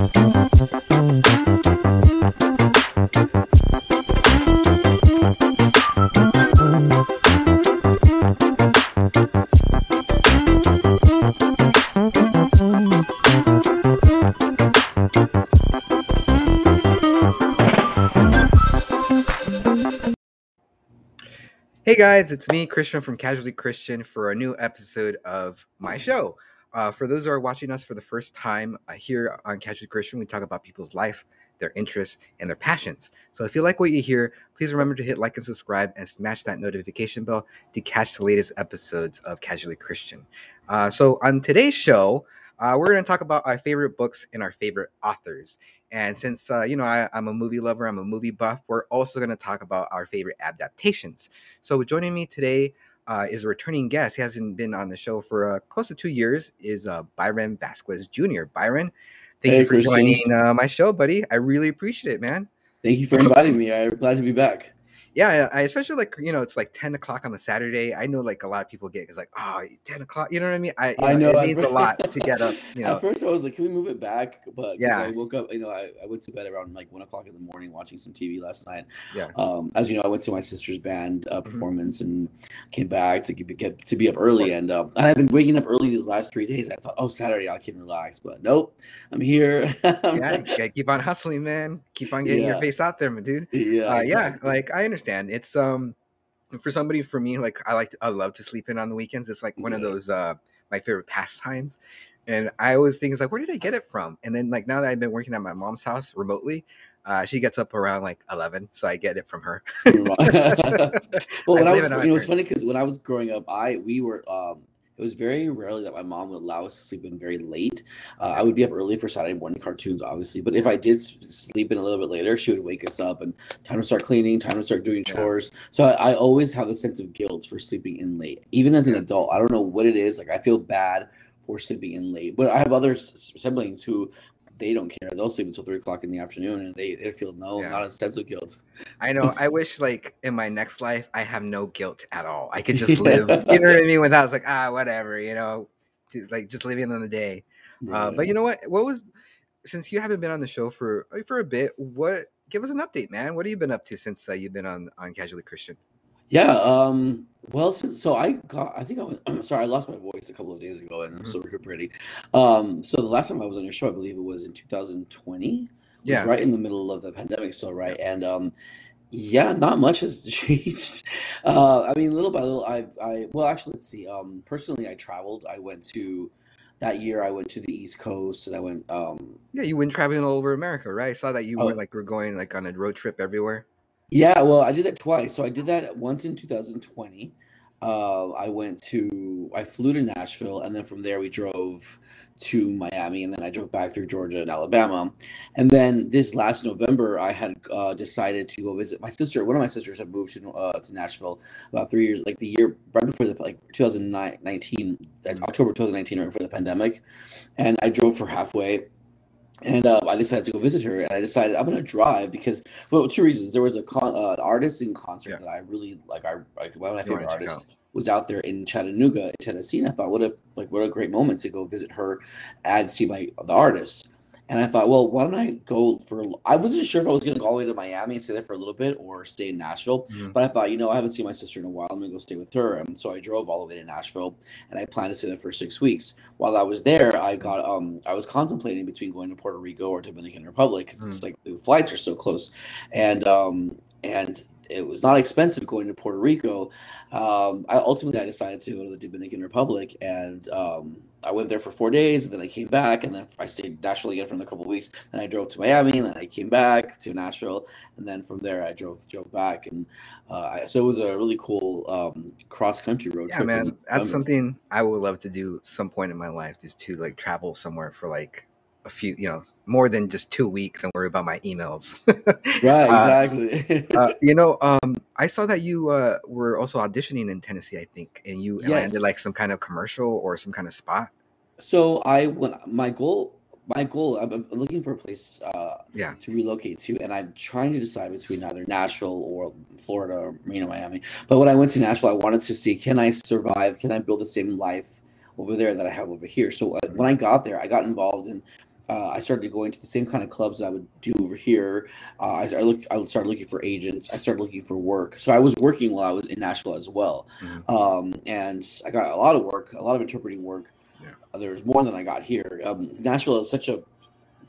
Hey guys, it's me, Christian from Casually Christian, for a new episode of my show. Uh, for those who are watching us for the first time uh, here on Casually Christian, we talk about people's life, their interests, and their passions. So if you like what you hear, please remember to hit like and subscribe and smash that notification bell to catch the latest episodes of Casually Christian. Uh, so on today's show, uh, we're going to talk about our favorite books and our favorite authors. And since uh, you know I, am a movie lover, I'm a movie buff. We're also going to talk about our favorite adaptations. So joining me today uh, is a returning guest. He hasn't been on the show for uh, close to two years. Is uh, Byron Vasquez Jr. Byron, thank Hey, you for Christian. joining uh, my show, buddy. I really appreciate it, man. Thank you for inviting me. I'm glad to be back. Yeah, I especially like you know it's like ten o'clock on the Saturday. I know like a lot of people get it's like oh 10 o'clock. You know what I mean? I, I know, it at means a lot to get up. You know, At first, I was like, "Can we move it back?" But Yeah. I woke up. You know, I, I went to bed around like one o'clock in the morning, watching some TV last night. Yeah. Um, as you know, I went to my sister's band uh, Mhm. performance and came back to get, get to be up early. And um, and I've been waking up early these last three days. I thought, "Oh, Saturday I can relax," but nope, I'm here. yeah, keep on hustling, man. Keep on getting your face out there, my dude. yeah, uh, yeah like i understand it's um for somebody for me like i like to, i love to sleep in on the weekends. It's like one of those uh my favorite pastimes. And i always think it's like where did i get it from? And then like now that i've been working at my mom's house remotely uh she gets up around like 11 so i get it from her. Well, when I I, was, it on my you know, it's funny because when I was growing up, I we were um, it was very rarely that my mom would allow us to sleep in very late. Uh, I would be up early for Saturday morning cartoons, obviously, but if I did sleep in a little bit later, she would wake us up and time to start cleaning, time to start doing chores. So I, I always have a sense of guilt for sleeping in late, even as an adult. I don't know what it is. Like I feel bad for sleeping in late, but I have other siblings who. They don't care. They'll sleep until three o'clock in the afternoon, and they, they feel no, Yeah. not a sense of guilt. i know i wish like in my next life i have no guilt at all i could just live you know what i mean without like ah whatever you know to, like just living in the day Uh, but you know what? What was since you haven't been on the show for for a bit? What give us an update, man? What have you been up to since uh, you've been on on Casually Christian? Yeah. Um. Well, since, so I got. I think I went. I'm sorry. I lost my voice a couple of days ago, and I'm Mhm. still recuperating. Um. So the last time I was on your show, I believe it was in 2020. It was Yeah, right in the middle of the pandemic, still right, and um. Yeah, not much has changed. Uh, I mean, little by little, I've, I, well, actually, let's see. Um, personally, I traveled. I went to, that year, I went to the East Coast and I went, um, yeah. You went traveling all over America, right? I saw that you Oh. were like we're going like on a road trip everywhere. Yeah, well, I did that twice. So I did that once in 2020. Uh, I went to, I flew to Nashville, and then from there we drove to Miami, and then I drove back through Georgia and Alabama. And then this last November, I had uh, decided to go visit my sister. One of my sisters had moved to uh, to Nashville about three years, like the year right before the like 2019, like October 2019, right before the pandemic. And I drove for halfway. And uh, I decided to go visit her, and I decided I'm gonna drive because well, two reasons. There was a con- uh, artist in concert Yeah. that I really like. I like one of my favorite artists was out there in Chattanooga, Tennessee, and I thought, what a like what a great moment to go visit her and see my the artist. And I thought, well, why don't I go for? I wasn't sure if I was gonna go all the way to Miami and stay there for a little bit or stay in Nashville. Mhm. But I thought, you know, I haven't seen my sister in a while. I'm gonna go stay with her. And so I drove all the way to Nashville, and I planned to stay there for six weeks. While I was there, I got um, I was contemplating between going to Puerto Rico or Dominican Republic because it's like the flights are so close, and um, and it was not expensive going to Puerto Rico. Um, I ultimately I decided to go to the Dominican Republic, and um, I went there for four days, and then I came back, and then I stayed in Nashville again for a couple of weeks. Then I drove to Miami, and then I came back to Nashville, and then from there I drove drove back, and uh, I, so it was a really cool um, cross country road Yeah, trip. man, that's something I would love to do some point in my life, is to like travel somewhere for like a few, you know, more than just two weeks and worry about my emails. Right, Uh, exactly. uh, you know, um, I saw that you uh, were also auditioning in Tennessee, I think, and you landed like some kind of commercial or some kind of spot. so I when my goal my goal I'm, I'm looking for a place uh, Yeah. to relocate to, and I'm trying to decide between either Nashville or Florida or you know Miami. But when I went to Nashville, I wanted to see can I survive? Can I build the same life over there that I have over here? So uh, when I got there, I got involved in uh, I started going to the same kind of clubs I would do over here. Uh, I, I look, I started looking for agents. I started looking for work. So I was working while I was in Nashville as well, Mhm. um, and I got a lot of work, a lot of interpreting work. Yeah. There was more than I got here. Um, Nashville is such a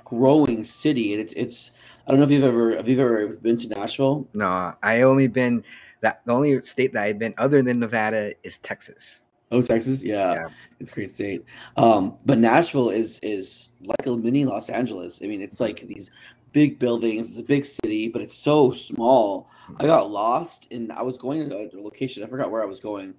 growing city, and it's it's. I don't know if you've ever have you ever been to Nashville? No, I only been that the only state that I've been other than Nevada is Texas. Oh, Texas, yeah, Yeah. it's a great state. Um, but Nashville is is like a mini Los Angeles. I mean, it's like these big buildings. It's a big city, but it's so small. I got lost, and I was going to a location. I forgot where I was going,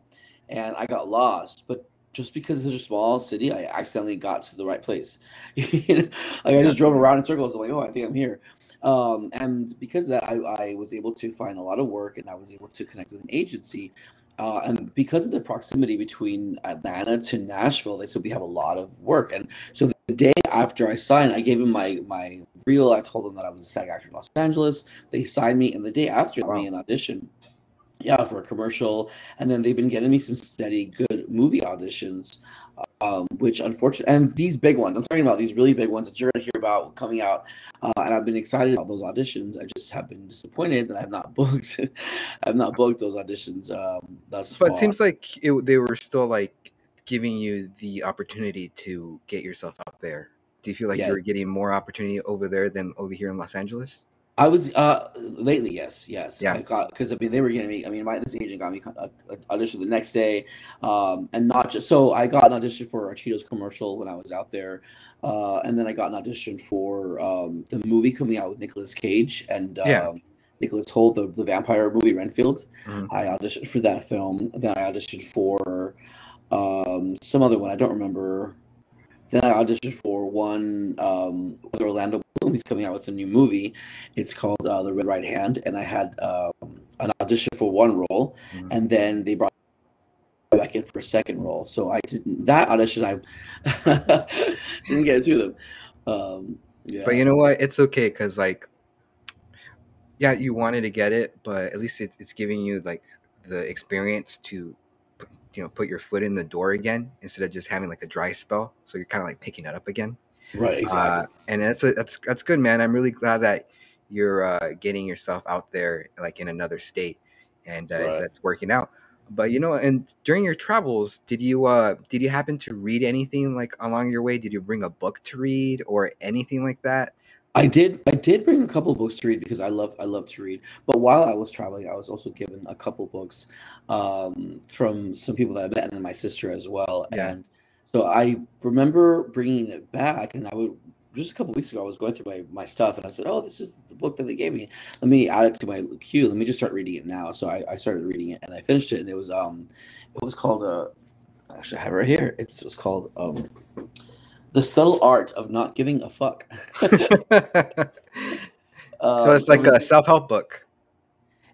and I got lost. But just because it's such a small city, I accidentally got to the right place. You know, like I just drove around in circles. I'm like, oh, I think I'm here. Um, and because of that, I, I was able to find a lot of work, and I was able to connect with an agency. Uh, and because of the proximity between Atlanta to Nashville, they said we have a lot of work. And so the day after I signed, I gave him my my reel. I told them that I was a SAG actor in Los Angeles. They signed me, and the day after, Wow. me an audition. Yeah, for a commercial, and then they've been getting me some steady, good movie auditions, um, which unfortunately, and these big ones. I'm talking about these really big ones that you're gonna hear about coming out, uh, and I've been excited about those auditions. I just have been disappointed that I've not booked, I've not booked those auditions um, thus But far. it seems like it, they were still like giving you the opportunity to get yourself out there. Do you feel like Yes. you're getting more opportunity over there than over here in Los Angeles? I was uh lately, yes, yes. Yeah. I got because I mean they were getting me. I mean, my this agent got me a, a audition the next day, um, and not just so I got an audition for a Cheetos commercial when I was out there, uh, and then I got an audition for um, the movie coming out with Nicolas Cage and um, Yeah. Nicholas Hoult, the, the vampire movie Renfield. Mhm. I auditioned for that film. Then I auditioned for um, some other one. I don't remember. Then I auditioned for one um, with Orlando Bloom. He's coming out with a new movie. It's called uh, The Red Right Hand, and I had um, an audition for one role, Mhm. and then they brought me back in for a second role. So I didn't that audition. I didn't get through them. Um, yeah, But you know what? It's okay because like, yeah, you wanted to get it, but at least it, it's giving you like the experience to, you know, put your foot in the door again instead of just having like a dry spell. So you're kind of like picking it up again. right, exactly. Uh, and that's a, that's that's good, man. I'm really glad that you're uh, getting yourself out there, like in another state, and uh, Right. that's working out. But you know, and during your travels, did you uh, did you happen to read anything like along your way? Did you bring a book to read or anything like that? I did. I did bring a couple of books to read because I love. I love to read. But while I was traveling, I was also given a couple books um, from some people that I met, and then my sister as well. Yeah. And so I remember bringing it back, and I would just a couple weeks ago, I was going through my my stuff, and I said, "Oh, this is the book that they gave me. Let me add it to my queue. Let me just start reading it now." So I, I started reading it, and I finished it, and it was um, it was called uh, actually I have it right here. It's, it was called um, the subtle art of not giving a fuck. so it's like a self help book.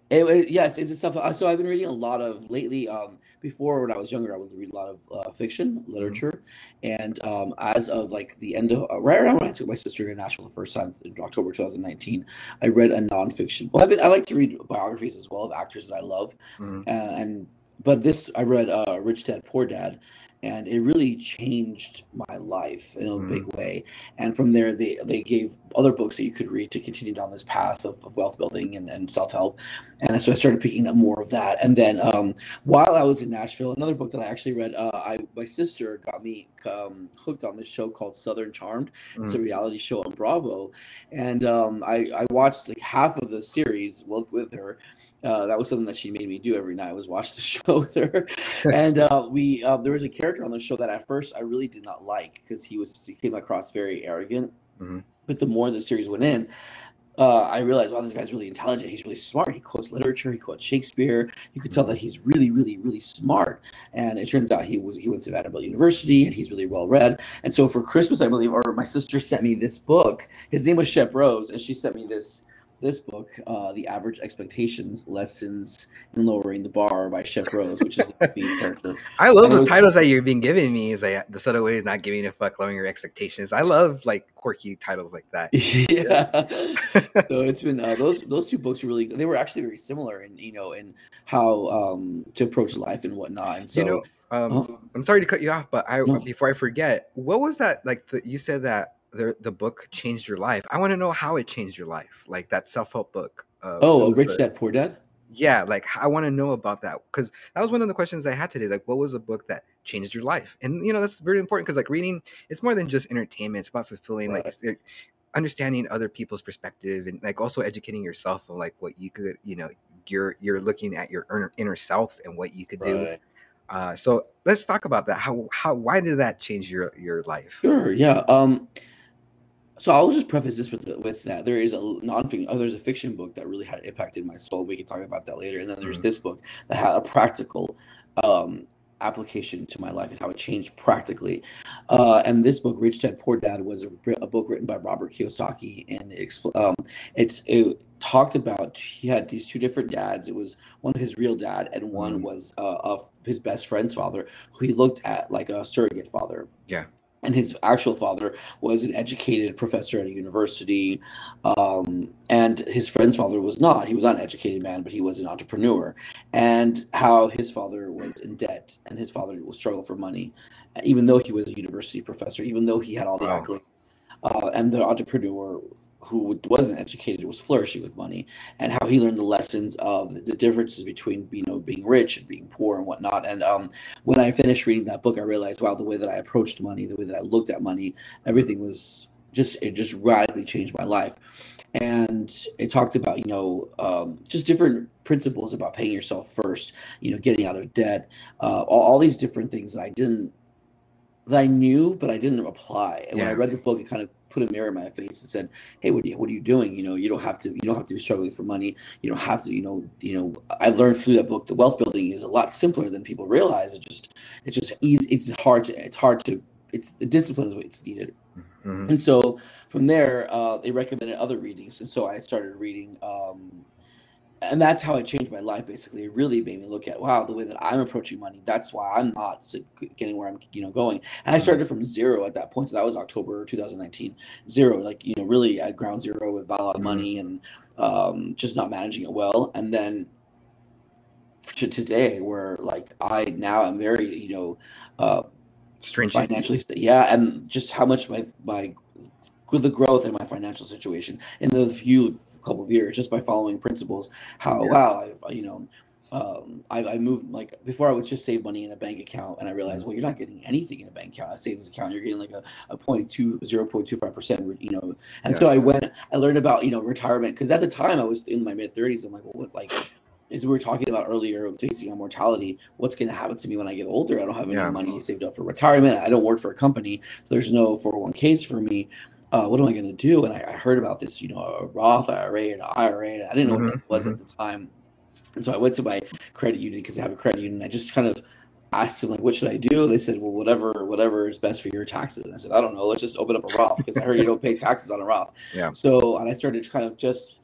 It, it- yes, it's a stuff. uh, So I've been reading a lot of lately. Um, before when I was younger, I would read a lot of uh, fiction, literature, and um, as of like the end of uh, right around when I took my sister to Nashville the first time in October 2019, I read a nonfiction. Well, I've been, I like to read biographies as well of actors that I love, Mhm. uh, and but this I read uh, Rich Dad Poor Dad, and it really changed my life in a Mhm. big way. And from there, they they gave other books that you could read to continue down this path of, of wealth building and, and self help. And so I started picking up more of that. And then um, while I was in Nashville, another book that I actually read, uh, I my sister got me um, hooked on this show called Southern Charmed. It's a reality show on Bravo, and um, I I watched like half of the series with with her. Uh, that was something that she made me do every night was watch the show with her, and uh, we uh, there was a character on the show that at first I really did not like because he was he came across very arrogant. Mhm. But the more the series went in, uh, I realized, wow, this guy's really intelligent. He's really smart. He quotes literature. He quotes Shakespeare. You could tell that he's really, really, really smart. And it turns out he was he went to Vanderbilt University and he's really well read. And so for Christmas, I believe, or my sister sent me this book. His name was Shep Rose, and she sent me this this book, uh, The Average Expectations: Lessons in Lowering the Bar by Shep Rose, which is the main character. I love And the was- titles that you've been giving me. Is like the subtle way is not giving a fuck, lowering your expectations. I love like quirky titles like that. yeah. so it's been uh, those those two books were really they were actually very similar in you know in how um to approach life and whatnot. And so you know, um, Uh-huh. I'm sorry to cut you off, but I No. before I forget, what was that like? The, you said that the the book changed your life. I want to know how it changed your life, like that self help book. Uh, oh, Rich Dad Poor Dad. Yeah, like I want to know about that because that was one of the questions I had today. Like, what was a book that changed your life? And you know, that's very important because like reading, it's more than just entertainment. It's about fulfilling, right. like understanding other people's perspective and like also educating yourself on like what you could, you know, you're you're looking at your inner, inner self and what you could do. Uh, so let's talk about that. How how why did that change your your life? Sure. Yeah. Um. So I'll just preface this with with that there is a non-fiction. Oh, there's a fiction book that really had impacted my soul. We can talk about that later. And then there's mm-hmm. this book that had a practical um, application to my life and how it changed practically. Uh, and this book, Rich Dad Poor Dad, was a, a book written by Robert Kiyosaki, and it, um, it's it talked about he had these two different dads. It was one of his real dad, and one mm-hmm. was uh, of his best friend's father, who he looked at like a surrogate father. Yeah and his actual father was an educated professor at a university um, and his friend's father was not. He was not an educated man but he was an entrepreneur. And how his father was in debt and his father was struggle for money even though he was a university professor even though he had all the wow. accolades. Uh, and the entrepreneur who wasn't educated was flourishing with money and how he learned the lessons of the differences between you know being rich and being poor and whatnot. And um, when i finished reading that book i realized wow the way that i approached money the way that i looked at money everything was just it just radically changed my life. And it talked about you know um, just different principles about paying yourself first you know getting out of debt uh, all, all these different things that i didn't that i knew but i didn't apply. And yeah. when i read the book it kind of put a mirror in my face and said, "Hey, what are you, what are you doing? You know, you don't have to you don't have to be struggling for money. You don't have to. You know, you know. I learned through that book the wealth building is a lot simpler than people realize. It just it's just easy. It's hard to it's hard to it's the discipline is what it's needed. Mm-hmm. And so from there, uh, they recommended other readings, and so I started reading um, and that's how it changed my life basically. It really made me look at wow the way that i'm approaching money. That's why i'm not getting where i'm you know going. And i mm-hmm. started from zero at that point. So that was october 2019 zero like you know really at ground zero with a lot of mm-hmm. money and um, just not managing it well. And then to today where like i now i'm very you know uh stringent. financially yeah and just how much my my the growth in my financial situation in the few couple of years just by following principles. How yeah. wow, I've you know, um, I, I moved like before I would just save money in a bank account, and I realized well, you're not getting anything in a bank account, a savings account. You're getting like a, a point two zero point two five percent, you know. And yeah. so I went, I learned about you know retirement because at the time I was in my mid thirties. I'm like, well, what like as we were talking about earlier, facing on mortality, what's going to happen to me when I get older? I don't have any yeah. money saved up for retirement. I don't work for a company, so there's no 401ks for me uh, what am I going to do? And I, I, heard about this, you know, a Roth IRA and an IRA. And I didn't know mm-hmm, what that was mm-hmm. at the time. And so I went to my credit union because I have a credit union. I just kind of asked them like, what should I do? They said, well, whatever, whatever is best for your taxes. And I said, I don't know. Let's just open up a Roth because I heard you don't pay taxes on a Roth. Yeah. So, and I started to kind of just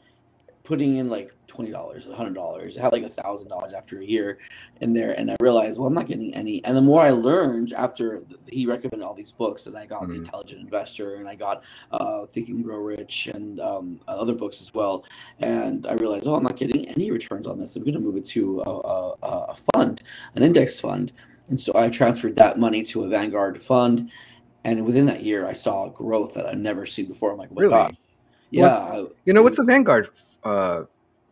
putting in like twenty dollars, a hundred dollars. I had like a thousand dollars after a year in there, and I realized, well, I'm not getting any. And the more I learned after he recommended all these books, and I got mm-hmm. The Intelligent Investor, and I got uh, Think and Grow Rich, and um, other books as well. And I realized, oh, I'm not getting any returns on this. I'm going to move it to a, a, a fund, an index fund. And so I transferred that money to a Vanguard fund. And within that year, I saw growth that I've never seen before. I'm like, oh really? gosh. Yeah. What, you know, what's a Vanguard uh,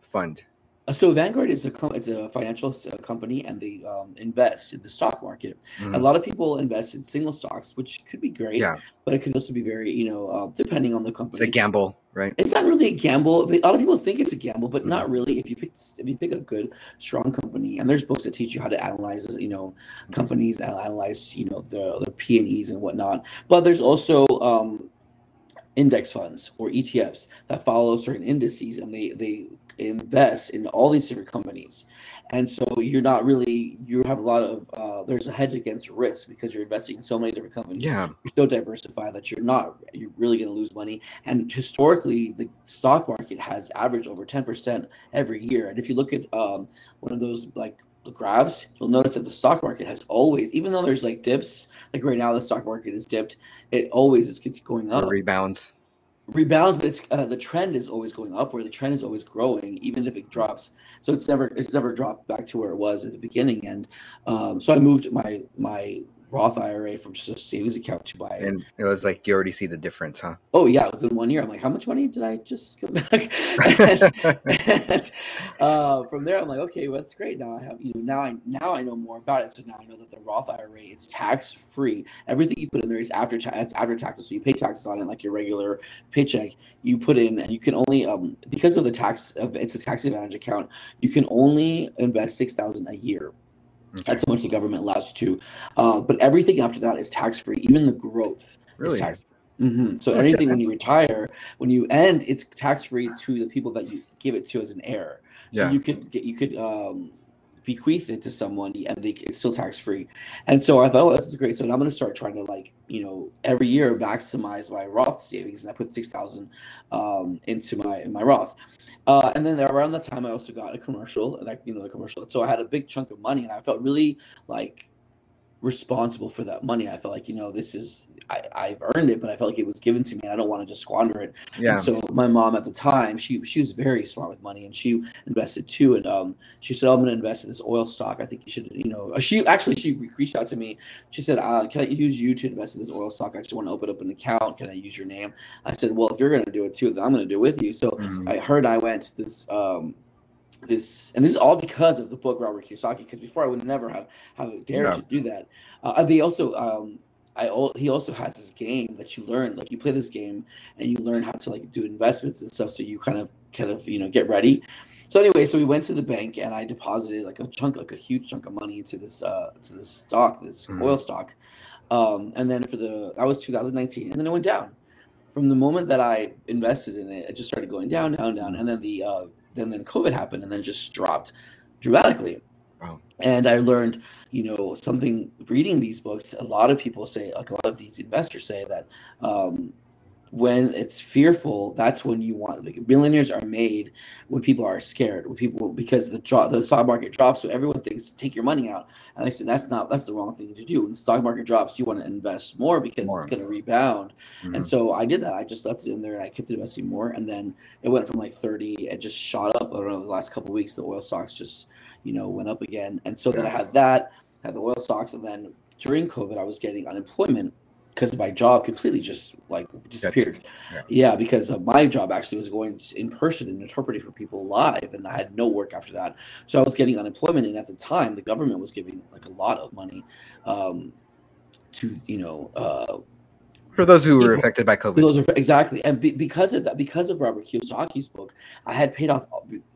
fund? Uh, so Vanguard is a com- it's a financial uh, company, and they um, invest in the stock market. Mm-hmm. A lot of people invest in single stocks, which could be great, yeah. but it could also be very, you know, uh, depending on the company. It's a gamble, right? It's not really a gamble. A lot of people think it's a gamble, but mm-hmm. not really. If you pick if you pick a good, strong company, and there's books that teach you how to analyze, you know, mm-hmm. companies analyze, you know, the the P and E's and whatnot. But there's also um, index funds or ETFs that follow certain indices and they they invest in all these different companies. And so you're not really you have a lot of uh, there's a hedge against risk because you're investing in so many different companies. Yeah. You're so diversified that you're not you're really going to lose money. And historically the stock market has averaged over 10% every year. And if you look at um, one of those like graphs, you'll notice that the stock market has always, even though there's like dips, like right now the stock market is dipped, it always is going up. It rebounds. Rebounds, but it's uh, the trend is always going up, where the trend is always growing, even if it drops. So it's never it's never dropped back to where it was at the beginning. And um, so I moved my my Roth IRA from just a savings account to buy. it. And it was like you already see the difference, huh? Oh yeah, within one year, I'm like, how much money did I just go back? and, and, uh, from there, I'm like, okay, well, that's great. Now I have, you know, now I now I know more about it. So now I know that the Roth IRA is tax free. Everything you put in there is after tax. after taxes, so you pay taxes on it like your regular paycheck. You put in, and you can only um because of the tax. It's a tax advantage account. You can only invest six thousand a year. Okay. That's how much the government allows you to. Uh, but everything after that is tax free. Even the growth really? is tax Mm-hmm. So okay. anything when you retire, when you end, it's tax free to the people that you give it to as an heir. So yeah. you could get you could um, bequeath it to someone and they, it's still tax free. And so I thought, oh, this is great. So I'm going to start trying to like, you know, every year maximize my Roth savings. And I put 6,000 um, into my, in my Roth. Uh, and then around that time, I also got a commercial, like, you know, the commercial. So I had a big chunk of money and I felt really like responsible for that money. I felt like, you know, this is I, have earned it, but I felt like it was given to me and I don't want to just squander it. Yeah. And so my mom at the time, she she was very smart with money and she invested too. And um she said, oh, I'm gonna invest in this oil stock. I think you should, you know, uh, she actually she reached out to me. She said, uh, can I use you to invest in this oil stock? I just want to open up an account. Can I use your name? I said, Well, if you're gonna do it too, then I'm gonna do it with you. So mm-hmm. I heard I went to this um this and this is all because of the book Robert Kiyosaki because before I would never have have dared yeah. to do that. Uh, they also um, I he also has this game that you learn like you play this game and you learn how to like do investments and stuff so you kind of kind of you know get ready so anyway so we went to the bank and i deposited like a chunk like a huge chunk of money into this uh to this stock this mm-hmm. oil stock um and then for the that was 2019 and then it went down from the moment that i invested in it it just started going down down down and then the uh then then covid happened and then just dropped dramatically. And I learned, you know, something reading these books. A lot of people say, like a lot of these investors say that um, when it's fearful, that's when you want. Like millionaires are made when people are scared. When people because the drop, the stock market drops, so everyone thinks take your money out. And I said that's not that's the wrong thing to do. When the stock market drops, you want to invest more because more. it's going to rebound. Mm-hmm. And so I did that. I just left it in there and I kept investing more. And then it went from like thirty, it just shot up. I don't know the last couple weeks. The oil stocks just you know, went up again. And so then I had that, had the oil stocks, and then during COVID, I was getting unemployment because my job completely just like disappeared. Yeah. yeah, because my job actually was going in person and interpreting for people live, and I had no work after that. So I was getting unemployment, and at the time, the government was giving like a lot of money um, to you know uh, for those who were affected by COVID. Those are exactly, and be, because of that, because of Robert Kiyosaki's book, I had paid off.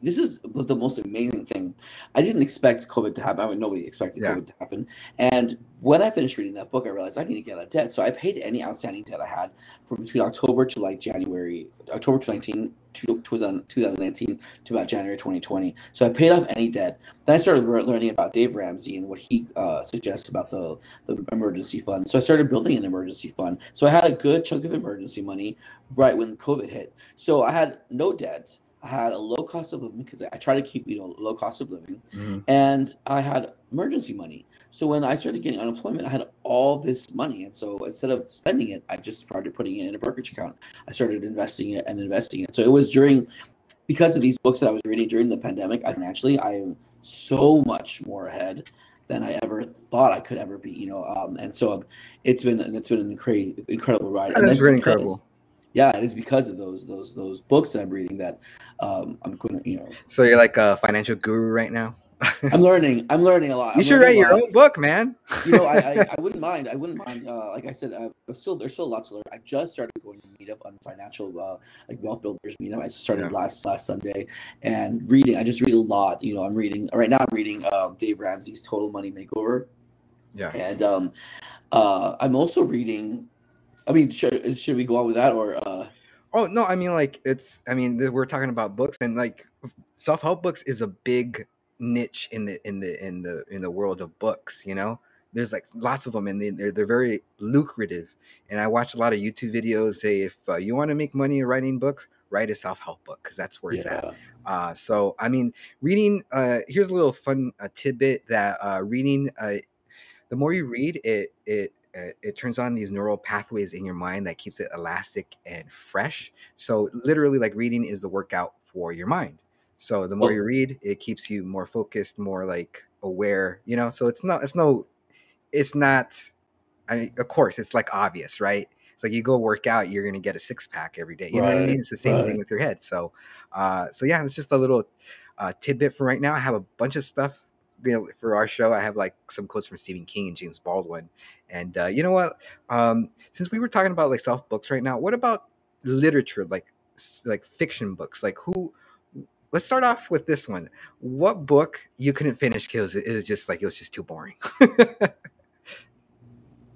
This is the most amazing thing. I didn't expect COVID to happen. I mean, nobody expected yeah. COVID to happen. And when I finished reading that book, I realized I need to get out of debt. So I paid any outstanding debt I had from between October to like January, October 2019 to 2019 to about January 2020. So I paid off any debt. Then I started learning about Dave Ramsey and what he uh, suggests about the, the emergency fund. So I started building an emergency fund. So I had a good chunk of emergency money right when COVID hit. So I had no debt. I had a low cost of living because I try to keep you know low cost of living, mm-hmm. and I had emergency money. So when I started getting unemployment, I had all this money, and so instead of spending it, I just started putting it in a brokerage account. I started investing it and investing it. So it was during because of these books that I was reading during the pandemic. I actually I am so much more ahead than I ever thought I could ever be. You know, um, and so um, it's been it's been an incredible incredible ride. That's really incredible yeah, it is because of those those those books that I'm reading that um, I'm gonna you know. So you're like a financial guru right now. I'm learning. I'm learning a lot. You I'm should write your own book, man. you know, I, I, I wouldn't mind. I wouldn't mind. Uh, like I said, uh, still there's still lots to learn. I just started going to meet up on financial uh, like wealth builders meetup. I started yeah. last last Sunday and reading. I just read a lot. You know, I'm reading right now. I'm reading uh, Dave Ramsey's Total Money Makeover. Yeah, and um, uh, I'm also reading I mean, should should we go on with that or? uh Oh no, I mean like it's. I mean we're talking about books and like self help books is a big niche in the in the in the in the world of books. You know, there's like lots of them and they, they're they're very lucrative. And I watch a lot of YouTube videos say if uh, you want to make money writing books, write a self help book because that's where it's at. Uh, so I mean, reading. Uh, here's a little fun uh, tidbit that uh, reading. Uh, the more you read, it it it turns on these neural pathways in your mind that keeps it elastic and fresh. So literally, like reading is the workout for your mind. So the more you read, it keeps you more focused, more like aware. You know, so it's not it's no it's not I of course it's like obvious, right? It's like you go work out, you're gonna get a six pack every day. You right, know what I mean? It's the same right. thing with your head. So, uh, so yeah, it's just a little uh, tidbit for right now. I have a bunch of stuff you know, for our show, I have like some quotes from Stephen King and James Baldwin. And uh, you know what? Um, since we were talking about like self books right now, what about literature, like like fiction books? Like who? Let's start off with this one. What book you couldn't finish because it was just like it was just too boring.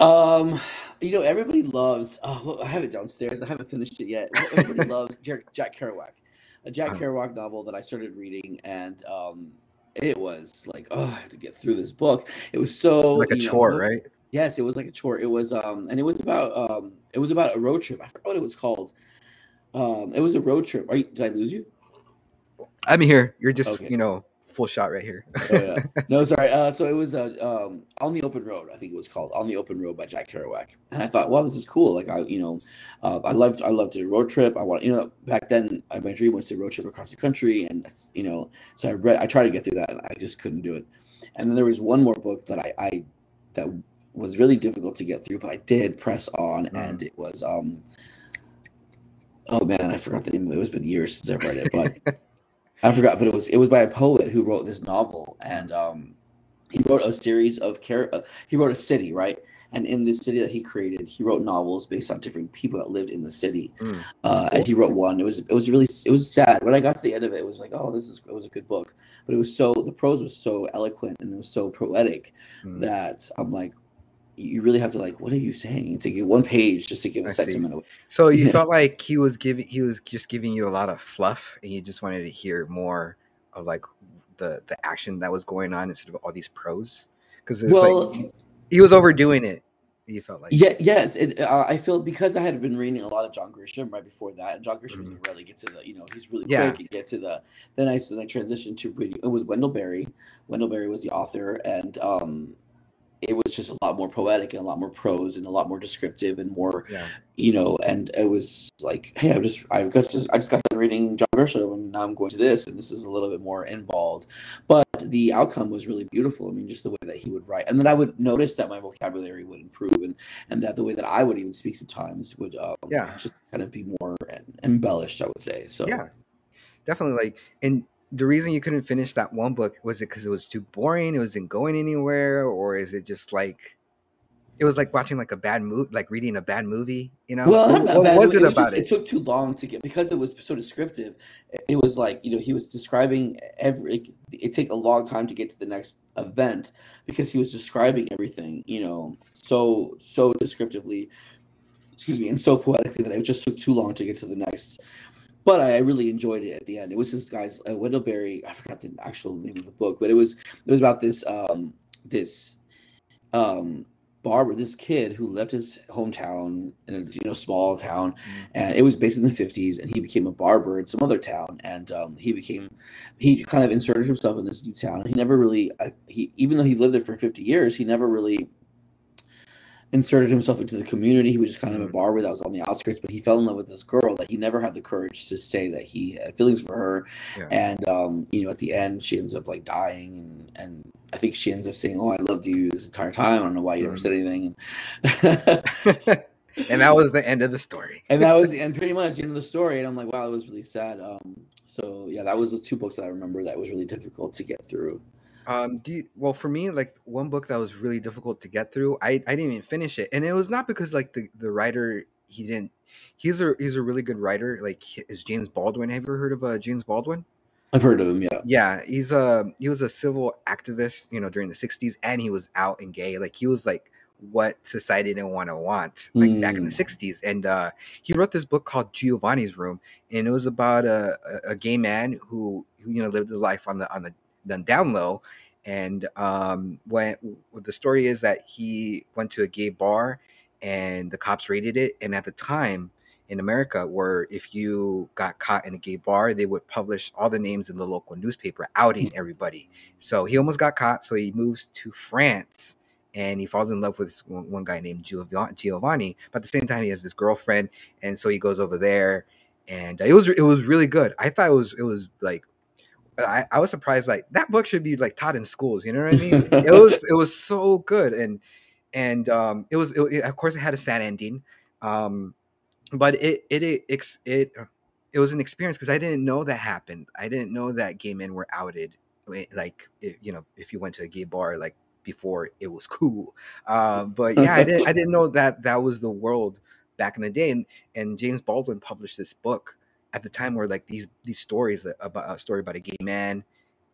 um, you know, everybody loves. Oh, I have it downstairs. I haven't finished it yet. Everybody loves Jack Kerouac, a Jack uh-huh. Kerouac novel that I started reading, and um, it was like oh I have to get through this book. It was so like a chore, know, right? Yes, it was like a chore. It was um and it was about um it was about a road trip. I forgot what it was called. Um it was a road trip. Are you, did I lose you? I'm here. You're just okay. you know full shot right here. oh, yeah. No, sorry. Uh, so it was uh, um, on the open road. I think it was called on the open road by Jack Kerouac. And I thought, well, this is cool. Like I, you know, uh, I loved I loved a road trip. I want, you know, back then uh, my dream was to road trip across the country, and you know, so I read. I tried to get through that, and I just couldn't do it. And then there was one more book that I, I that was really difficult to get through, but I did press on, mm. and it was um. Oh man, I forgot the name it. It's been years since I've read it, but I forgot, but it was it was by a poet who wrote this novel, and um, he wrote a series of care. Uh, he wrote a city, right? And in this city that he created, he wrote novels based on different people that lived in the city. Mm, uh. And he wrote one. It was it was really it was sad. When I got to the end of it, it was like, oh, this is it was a good book. But it was so the prose was so eloquent and it was so poetic mm. that I'm like, you really have to like, what are you saying? To get one page just to give a I sentiment away. So you felt like he was giving, he was just giving you a lot of fluff, and you just wanted to hear more of like the the action that was going on instead of all these pros. Because well, like he was overdoing it. You felt like yeah, yes. It, uh, I feel because I had been reading a lot of John Grisham right before that, and John Grisham mm-hmm. doesn't really get to the, you know, he's really yeah. quick and get to the. Then I then I transitioned to reading. It was Wendell Berry. Wendell Berry was the author, and um, it was just a lot more poetic and a lot more prose and a lot more descriptive and more yeah. you know and it was like hey i just i got just i just got done reading john grisham and now i'm going to this and this is a little bit more involved. But the outcome was really beautiful. I mean just the way that he would write and then i would notice that my vocabulary would improve and and that the way that i would even speak sometimes would um, yeah. just kind of be more embellished i would say so. Yeah. Definitely like and the reason you couldn't finish that one book was it because it was too boring? It wasn't going anywhere, or is it just like it was like watching like a bad movie, like reading a bad movie? You know, well, what, what was it, it was about just, it? It took too long to get because it was so descriptive. It was like you know he was describing every. It take a long time to get to the next event because he was describing everything. You know, so so descriptively. Excuse me, and so poetically that it just took too long to get to the next but I, really enjoyed it at the end. It was this guy's uh, Wendell Berry. I forgot the actual name of the book, but it was it was about this um this um barber, this kid who left his hometown in a you know small town, mm-hmm. and it was based in the fifties, and he became a barber in some other town, and um, he became he kind of inserted himself in this new town. And he never really uh, he even though he lived there for fifty years, he never really inserted himself into the community. He was just kind of a mm-hmm. barber that was on the outskirts, but he fell in love with this girl that he never had the courage to say that he had feelings for her. Yeah. And um, you know, at the end, she ends up like dying, and and I think she ends up saying, "Oh, I loved you this entire time. I don't know why you never said anything." And, and that was the end of the story. and that was the end, pretty much the end of the story. And I'm like, wow, it was really sad. Um, so yeah, that was the two books that I remember that was really difficult to get through. Um, do you, well for me, like one book that was really difficult to get through. I, I didn't even finish it, and it was not because like the, the writer he didn't. He's a he's a really good writer. Like is James Baldwin. Have you ever heard of uh, James Baldwin? I've heard of him. Yeah. Yeah, he's a he was a civil activist. You know, during the '60s, and he was out and gay. Like he was like what society didn't want to want like mm. back in the 60s mm. and uh, he wrote this book called giovanni's room and it was about a, a, gay man who, who you know lived his life on the on the done down low. And um, when the story is that he went to a gay bar and the cops raided it. And at the time in America, where if you got caught in a gay bar, they would publish all the names in the local newspaper, outing mm. everybody. So he almost got caught. So he moves to France and he falls in love with one, one guy named Giovanni. But at the same time, he has this girlfriend, and so he goes over there, and uh, it was it was really good. I thought it was it was like I, I was surprised like that book should be like taught in schools you know what i mean it was it was so good and and um, it was it, of course it had a sad ending, um, but it it it it, it, it was an experience because I didn't know that happened. I didn't know that gay men were outed. Like you know, if you went to a gay bar, like before it was cool. Uh, but yeah, I didn't I didn't know that that was the world back in the day. And and James Baldwin published this book at the time where like these these stories about a story about a gay man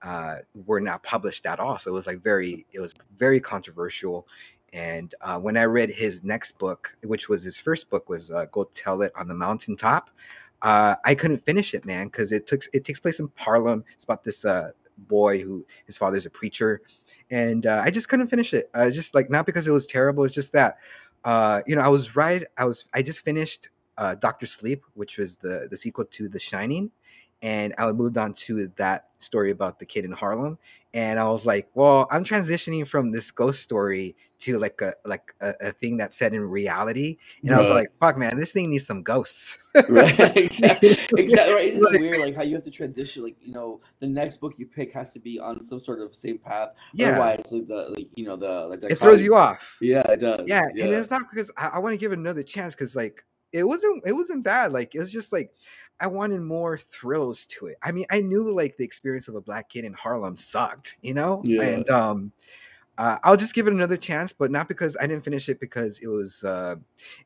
uh, were not published at all. So it was like very it was very controversial. And uh, when I read his next book, which was his first book, was uh, "Go Tell It on the Mountaintop," uh, I couldn't finish it, man, because it took it takes place in Harlem. It's about this uh, boy who his father's a preacher, and uh, I just couldn't finish it. Uh, just like not because it was terrible, it's just that uh, you know I was right. I was I just finished uh, Doctor Sleep, which was the the sequel to The Shining, and I moved on to that story about the kid in Harlem, and I was like, well, I'm transitioning from this ghost story to like a like a, a thing that's set in reality, and right. I was like, fuck, man, this thing needs some ghosts. right, exactly, exactly. Right. Isn't it weird, like how you have to transition? Like you know, the next book you pick has to be on some sort of same path. Yeah. Otherwise, like the like you know the like it throws you off. Yeah, it does. Yeah, yeah. and it's not because I, I want to give it another chance because like it wasn't it wasn't bad. Like it was just like I wanted more thrills to it. I mean, I knew like the experience of a black kid in Harlem sucked, you know? Yeah. And um uh, I'll just give it another chance, but not because I didn't finish it because it was uh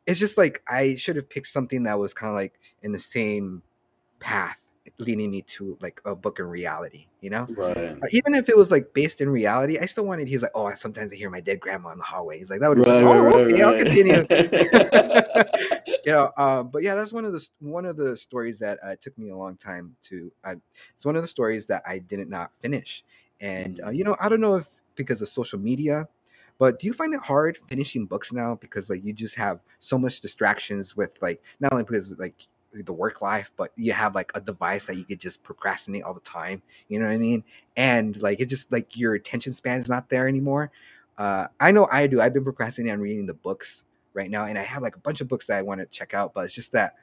it's just like I should have picked something that was kind of like in the same path leading me to like a book in reality, you know? Right. Uh, even if it was like based in reality, I still wanted. He's like, oh, I sometimes I hear my dead grandma in the hallway. He's like, that would. Right, like, oh, right, okay, right. I'll continue. you know, um, but yeah, that's one of the one of the stories that uh, took me a long time to. Uh, it's one of the stories that I did not finish, and uh, you know, I don't know if because of social media. But do you find it hard finishing books now because like you just have so much distractions with like not only because like the work life, but you have like a device that you could just procrastinate all the time. You know what I mean? And like it just like your attention span is not there anymore. Uh, I know I do. I've been procrastinating on reading the books right now, and I have like a bunch of books that I want to check out, but it's just that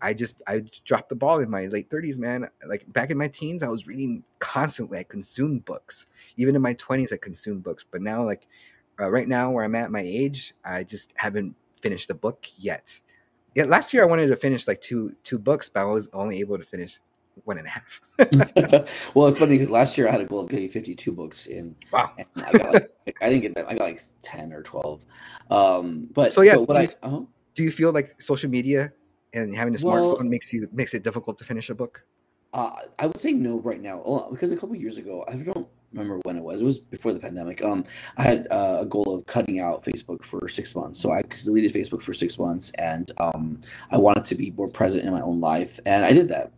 I just I dropped the ball in my late 30s, man. Like back in my teens, I was reading constantly. I consumed books. Even in my 20s, I consumed books. But now, like uh, right now, where I'm at my age, I just haven't finished a book yet yeah, last year I wanted to finish like two two books, but I was only able to finish one and a half. well, it's funny because last year I had a goal of getting 52 books in. Wow. I got like, I didn't get that. I got like 10 or 12. Um, but so yeah, but do, you, I, uh-huh. do you feel like social media and having a smartphone well, makes you makes it difficult to finish a book? Uh, I would say no right now because a couple years ago, I don't remember when it was. It was before the pandemic. Um, I had uh, a goal of cutting out Facebook for six months, so I deleted Facebook for six months, and um, I wanted to be more present in my own life, and I did that.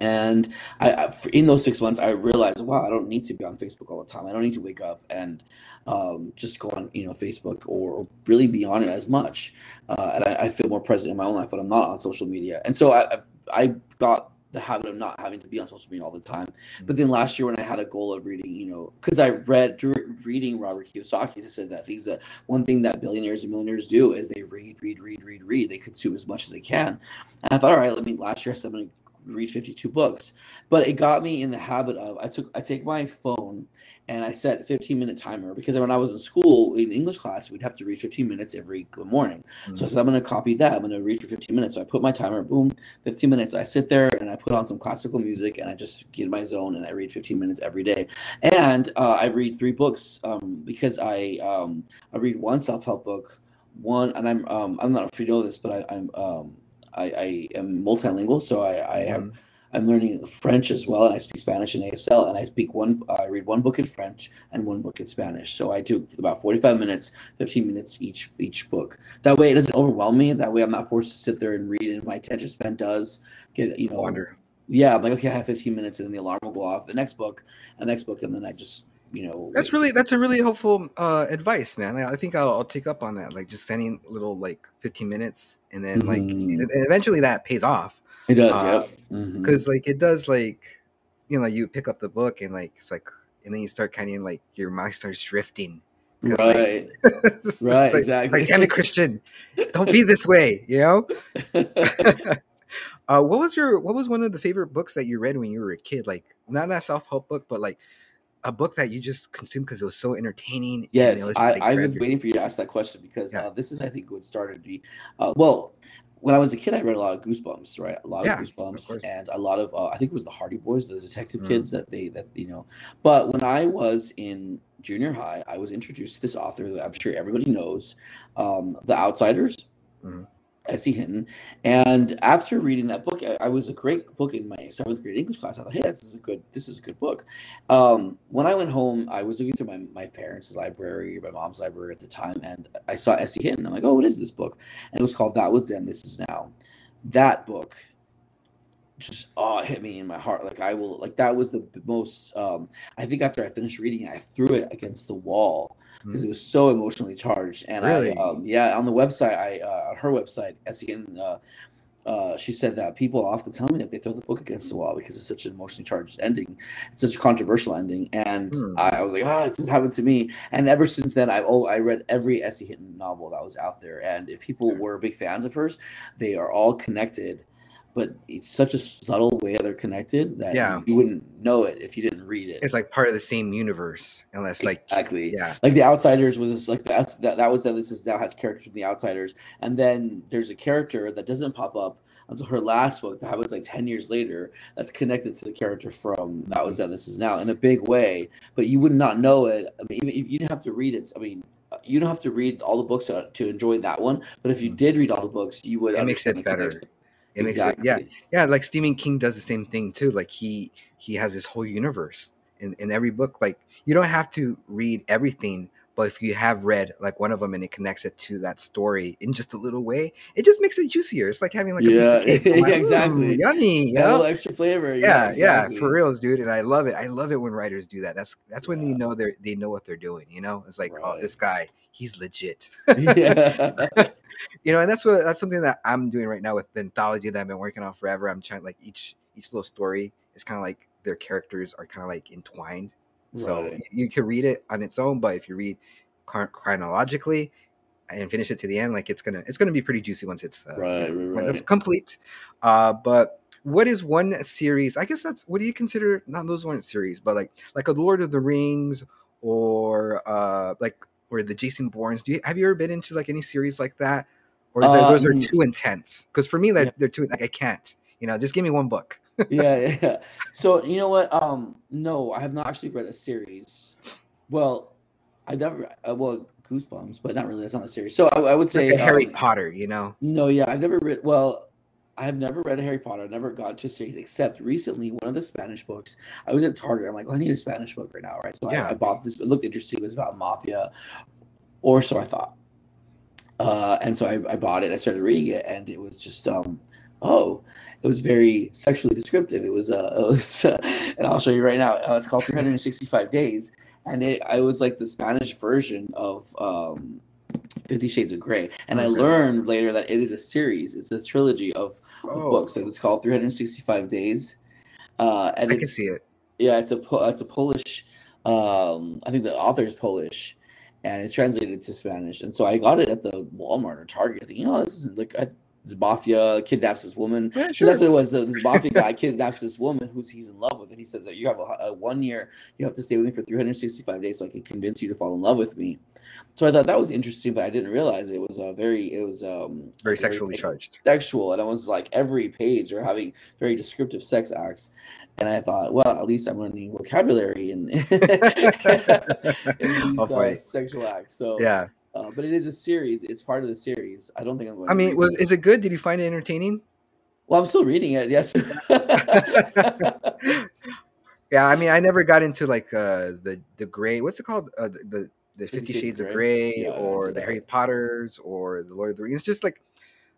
And I, I, in those six months, I realized, wow, I don't need to be on Facebook all the time. I don't need to wake up and um, just go on, you know, Facebook or really be on it as much. Uh, and I, I, feel more present in my own life when I'm not on social media. And so I, I got the habit of not having to be on social media all the time. But mm. then last year when I had a goal of reading, you know, because I read reading Robert Kiyosaki, he said that things that one thing that billionaires and millionaires do is they read, read, read, read, read. They consume as much as they can. And I thought, all right, let me last year I said I'm going to read 52 books, but it got me in the habit of I took I take my phone and I set a 15 minute timer because when I was in school in English class, we'd have to read 15 minutes every good morning. Mm-hmm. So I said, I'm going to copy that. I'm going to read for 15 minutes. So I put my timer, boom, 15 minutes. I sit there and I put on some classical music and I just get in my zone and I read 15 minutes every day. And uh, I read three books um, because I um, I read one self help book, one, and I'm um, I'm not if you this, but I, I'm um, I, I am multilingual, so I, I have mm-hmm. I'm learning French as well, and I speak Spanish in ASL, and I speak one. I read one book in French and one book in Spanish. So I do about 45 minutes, 15 minutes each each book. That way, it doesn't overwhelm me. That way, I'm not forced to sit there and read, and my attention span does get you know. Wonder. Yeah, I'm like, okay, I have 15 minutes, and then the alarm will go off. The next book, the next book, and then I just you know. That's really that's a really helpful uh, advice, man. I think I'll, I'll, take up on that. Like just sending little like 15 minutes, and then like mm-hmm. eventually that pays off it does, uh, yeah. Because mm-hmm. like it does, like you know, you pick up the book and like it's like, and then you start kind of like your mind starts drifting. Right. Like, right. Like, exactly. Like, damn it, Christian, don't be this way. You know. uh, what was your What was one of the favorite books that you read when you were a kid? Like not that self help book, but like a book that you just consumed because it was so entertaining? Yes, was just, I, like, I've been waiting for you to ask that question because Yeah. uh, this is, I think, what started me. Uh, well, when I was a kid, I read a lot of Goosebumps, right? A lot Yeah, of of Goosebumps, course. and a lot of uh, I think it was the Hardy Boys, the detective Mhm. kids that they that you know. But when I was in junior high, I was introduced to this author that I'm sure everybody knows, um, The Outsiders. Mhm. S.E. Hinton, and after reading that book, I, I was a great book in my seventh grade English class. I thought, hey, this is a good, this is a good book. Um, when I went home, I was looking through my, my parents' library, my mom's library at the time, and I saw S.E. Hinton. I'm like, oh, what is this book? And it was called That Was Then, This Is Now. That book just oh it hit me in my heart. Like I will like that was the most um I think after I finished reading it, I threw it against the wall because it was so emotionally charged. And Really? I um yeah, on the website, I uh on her website, S.E. Hinton uh uh, she said that people often tell me that they throw the book against the wall because it's such an emotionally charged ending. It's such a controversial ending, and Hmm. I, I was like, "Ah, this has happened to me." And ever since then, I oh, I read every S.E. Hinton novel that was out there, and if people were big fans of hers, they are all connected. But it's such a subtle way they're connected that Yeah. you wouldn't know it if you didn't read it. It's like part of the same universe, unless like exactly. yeah, Like the Outsiders was like that's that that was that this is now has characters from the Outsiders, and then there's a character that doesn't pop up until her last book that happens like ten years later. That's connected to the character from that was that this is now in a big way, but you would not know it. I mean, even if you didn't have to read it. I mean. You don't have to read all the books to, to enjoy that one, but if you mm. did read all the books, you would. It makes it better. connection. It makes it yeah, yeah. Like Stephen King does the same thing too. Like he he has his whole universe in in every book. Like you don't have to read everything, but if you have read like one of them and it connects it to that story in just a little way, it just makes it juicier. It's like having like a Yeah, piece of cake. Like, yeah, exactly. "Ooh, yummy. You Add a know? little extra flavor. yeah, yeah, exactly. for reals, dude. And I love it. I love it when writers do that. That's that's when you know they they know what they're doing. You know, it's like, oh, this guy, he's legit. yeah. you know, and that's what that's something that I'm doing right now with the anthology that I've been working on forever. I'm trying like each each little story is kind of like their characters are kind of like entwined. So Right. you can read it on its own, but if you read chronologically and finish it to the end, like it's gonna it's gonna be pretty juicy once it's uh, Right, right, it's complete. Uh, but what is one series? I guess that's what do you consider? Not those weren't series, but like like a Lord of the Rings or uh like or the Jason Bournes. Do you have you ever been into like any series like that, or is there, those are Um, too intense? Because for me, like yeah. they're too like I can't. You know, just give me one book. Yeah, yeah. So you know what? Um, no, I have not actually read a series. Well, I've never. Uh, well, Goosebumps, but not really. That's not a series. So I, I would like say a Harry um, Potter. You know, No, yeah, I've never read. Well, I have never read a Harry Potter. I never got to a series except recently one of the Spanish books. I was at Target. I'm like, well, I need a Spanish book right now, right? So Yeah. I, I bought this. It looked interesting. It was about mafia, or so I thought. Uh, and so I, I bought it. I started reading it, and it was just um, oh, it was very sexually descriptive. It was uh, it was, uh and I'll show you right now. Uh, it's called 365 Days, and it I was like the Spanish version of um, Fifty Shades of Grey. And I learned later that it is a series. It's a trilogy of, Oh. books, and it's called 365 Days. Uh, and I it's, can see it. Yeah, it's a it's a Polish. Um, I think the author is Polish, and it's translated to Spanish. And so I got it at the Walmart or Target. Thinking, oh, this isn't like I, this mafia kidnaps this woman. Yeah, So that's what it was. The, this mafia guy kidnaps this woman who's he's in love with, and he says that you have a, a one year, you have to stay with me for 365 days, so I can convince you to fall in love with me. So I thought that was interesting, but I didn't realize it was a very, it was um Very like, sexually charged. sexual, and it was like every page are having very descriptive sex acts, and I thought, well, at least I'm learning vocabulary in, in these uh, sexual acts. So Yeah. Uh, but it is a series. It's part of the series. I don't think I'm going. I mean, was it. is it good? Did you find it entertaining? Well, I'm still reading it. Yes. yeah, I mean, I never got into like uh the the gray. What's it called? Uh, the, the the Fifty Shades of Grey, Yeah, or the. Harry Potters, or the Lord of the Rings. It's just like,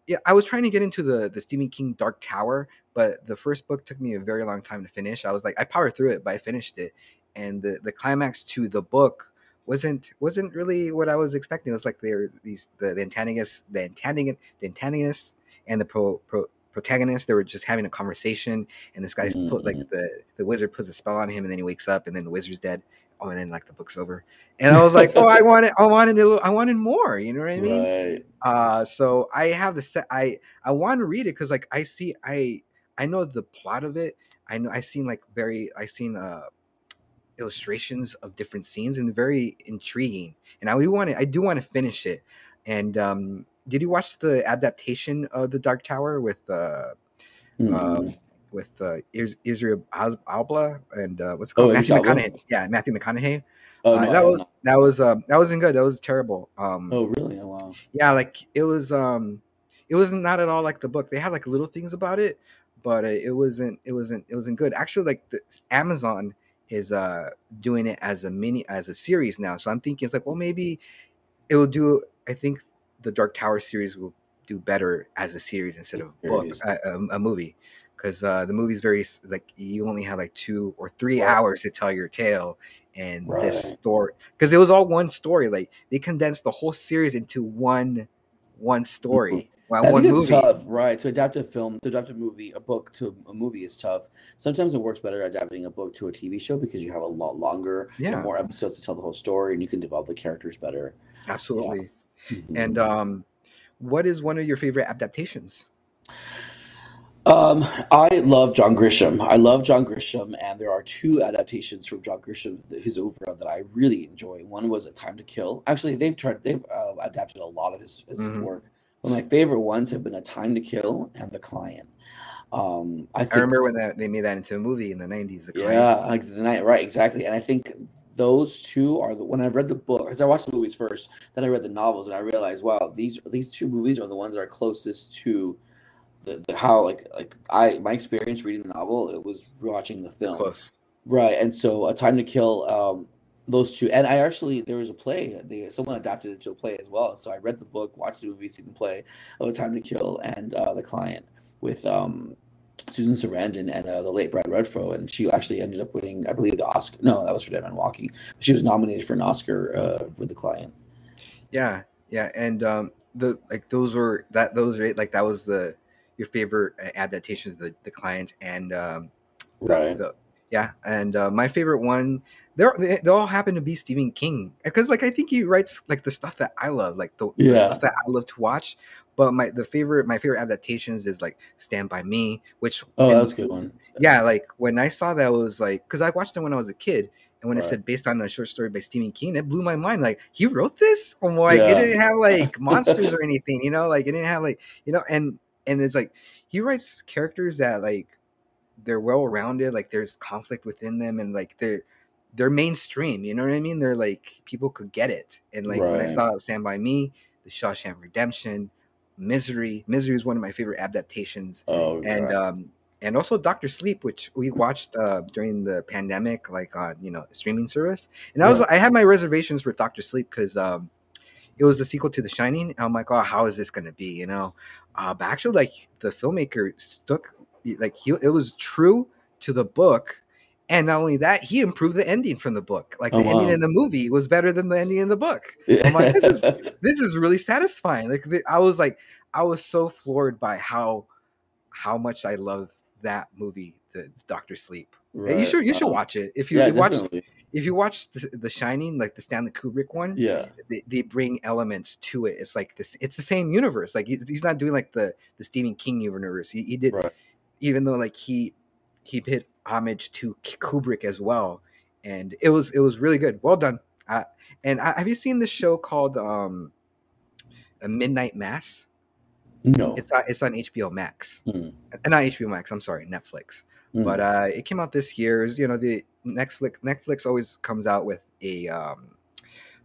yeah, I was trying to get into the the Stephen King Dark Tower, but the first book took me a very long time to finish. I was like, I powered through it, but I finished it, and the the climax to the book wasn't wasn't really what I was expecting. It was like there these the, the antagonists, the antagonist, the antagonists, and the pro, pro protagonist. They were just having a conversation, and this guy's put like Mhm. the the wizard puts a spell on him, and then he wakes up, and then the wizard's dead. Oh, and then like the book's over, and I was like, oh, I wanted, I wanted a little, I wanted more. You know what I mean? right. Uh, so I have the set. I I want to read it because like I see, I I know the plot of it. I know I've seen like very, I seen uh illustrations of different scenes and very intriguing. And I do want to I do want to finish it. And um, did you watch the adaptation of the Dark Tower with uh, Mhm. uh with uh, Is- Israel Al- Albla and uh, what's it called? Oh, called Matthew Idris Elba? McConaughey? Yeah, Matthew McConaughey. oh, Uh, no, I that was that was um, that wasn't good. That was terrible. Um, oh, really? Oh, wow. yeah like it was um it was not at all like the book they had like little things about it but uh, it wasn't it wasn't it wasn't good actually like the amazon is uh doing it as a mini as a series now. So i'm thinking it's like well maybe it will do i think the dark tower series will do better as a series instead of a book a, a, a movie. Because uh the movie's very like you only have like two or three Right. hours to tell your tale and this story because it was all one story like they condensed the whole series into one one story well, I one think it's movie tough, right? To adapt a film, to adapt a movie, a book to a movie is tough. Sometimes it works better adapting a book to a TV show because you have a lot longer, yeah more episodes to tell the whole story, and you can develop the characters better. absolutely Mhm. and um what is one of your favorite adaptations Um, I love John Grisham. I love John Grisham, and there are two adaptations from John Grisham, his oeuvre, that I really enjoy. One was A Time to Kill. Actually, they've tried, they've uh, adapted a lot of his, his Mhm. work. But my favorite ones have been A Time to Kill and The Client. Um, I i remember when that, they made that into a movie in the 90s the client yeah, like the night, right, exactly. And I think those two are the when I read the book, because I watched the movies first, then I read the novels, and I realized, wow, these these two movies are the ones that are closest to the, the how like like I my experience reading the novel, it was watching the film, close right? And so, A Time to Kill, um, those two, and I actually there was a play, they someone adapted it to a play as well. So I read the book, watched the movie, seen the play of A Time to Kill, and uh, the client with um. Susan Sarandon and uh, the late Brad Renfro, and she actually ended up winning, I believe, the Oscar. No, that was for Dead Man Walking. She was nominated for an Oscar uh, with the client. yeah yeah and um the like those were that those are like that was the your favorite uh, adaptations the the client and um the, Right. the yeah and uh, my favorite one they're, they, they all happen to be stephen king because like i think he writes like the stuff that i love like the, the stuff that i love to watch but my the favorite my favorite adaptations is like stand by me which Oh, and- that was a good one. yeah like when i saw that it was like because i watched it when i was a kid and when it said based on a short story by stephen king it blew my mind like he wrote this oh, i'm like Yeah. it didn't have like monsters or anything you know like it didn't have like you know and and it's like he writes characters that like they're well rounded like there's conflict within them and like they're they're mainstream you know what i mean they're like people could get it and like when i saw stand by me the shawshank redemption misery misery is one of my favorite adaptations Oh, and right. um and also Doctor Sleep, which we watched uh during the pandemic, like on you know streaming service. And I was Right. I had my reservations for Doctor Sleep because um it was the sequel to The Shining. I'm like, oh, how is this gonna be? You know, uh, but actually, like the filmmaker stuck, like he it was true to the book. And not only that, he improved the ending from the book. Like Oh, the ending in the movie was better than the ending in the book I'm like, this is- this is really satisfying. Like I was like, I was so floored by how how much I love that movie, the Doctor Sleep. Uh, You should you should watch it if you Yeah, watch definitely. if you watch the, the Shining, like the Stanley Kubrick one. Yeah. They, they bring elements to it. It's like this. It's the same universe. Like he's, he's not doing like the the Stephen King universe. He, he did Right. even though like he he paid homage to Kubrick as well, and it was it was really good. Well done. Uh, and have you seen this show called um, a Midnight Mass? No. It's on, it's on HBO Max, Mm. Not HBO Max. I'm sorry, Netflix. Mm. But uh, it came out this year. It's, You know, the Netflix Netflix always comes out with a um,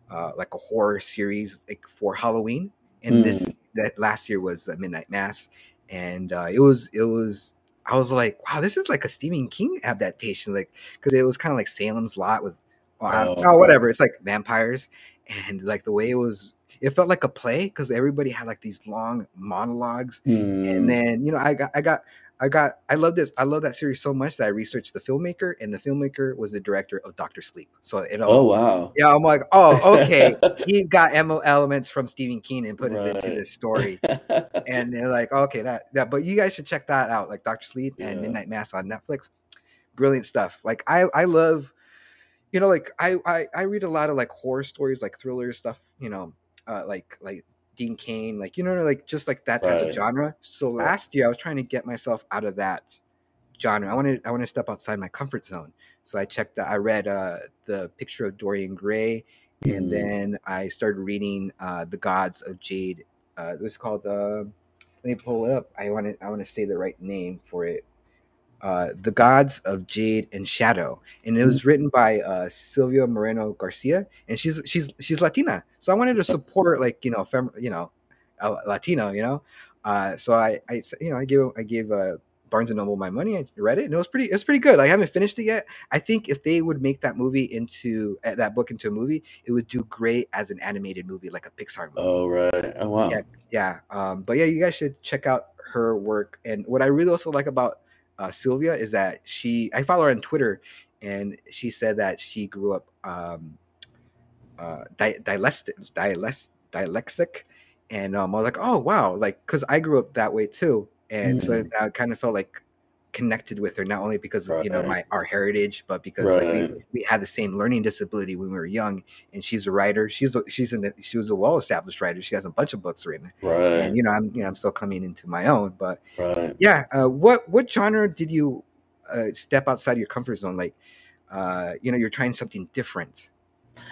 uh, like a horror series like for Halloween, and this that last year was uh, Midnight Mass, and uh, it was it was I was like, wow, this is like a Stephen King adaptation, like because it was kind of like Salem's Lot with oh, Oh, whatever. It's like vampires, and like the way it was, it felt like a play because everybody had like these long monologues Mm. and then you know i got i got i got i love this i love that series so much that i researched the filmmaker and the filmmaker was the director of dr sleep. So it all oh wow. yeah i'm like oh okay. He got elements from stephen king and put it into this story. And they're like okay that that but you guys should check that out like dr sleep and midnight mass on netflix. Brilliant stuff. Like i i love you know like I, I i read a lot of like horror stories like thrillers stuff you know uh like like dean kane like you know like just like that type Right. of genre so last year i was trying to get myself out of that genre. I wanted I want to step outside my comfort zone. So I checked. I read uh, the Picture of Dorian Gray, and Mm. then I started reading uh, the Gods of Jade. Uh, it was called. Uh, let me pull it up. I want to I want to say the right name for it. Uh, the Gods of Jade and Shadow, and it was written by uh, Silvia Moreno Garcia, and she's she's she's Latina. So I wanted to support like you know fem, you know, a Latino, you know. Uh, so I I you know I gave I gave uh, Barnes and Noble my money. I read it, and it was pretty it was pretty good. I haven't finished it yet. I think if they would make that movie into uh, that book into a movie, it would do great as an animated movie, like a Pixar movie. Oh right. Oh wow. Yeah, yeah. Um, but yeah, you guys should check out her work. And what I really also like about uh, Silvia is that she, I follow her on Twitter, and she said that she grew up um, uh, di- dyslex- dyslexic, and um, I was like, oh wow, like because I grew up that way too, and so I kind of felt like connected with her not only because of you know my our heritage but because like we, we had the same learning disability when we were young and she's a writer she's a, she's in the, she was a well established writer she has a bunch of books written Right. and you know i'm you know i'm still coming into my own but Right. yeah uh, what what genre did you uh, step outside your comfort zone like uh you know you're trying something different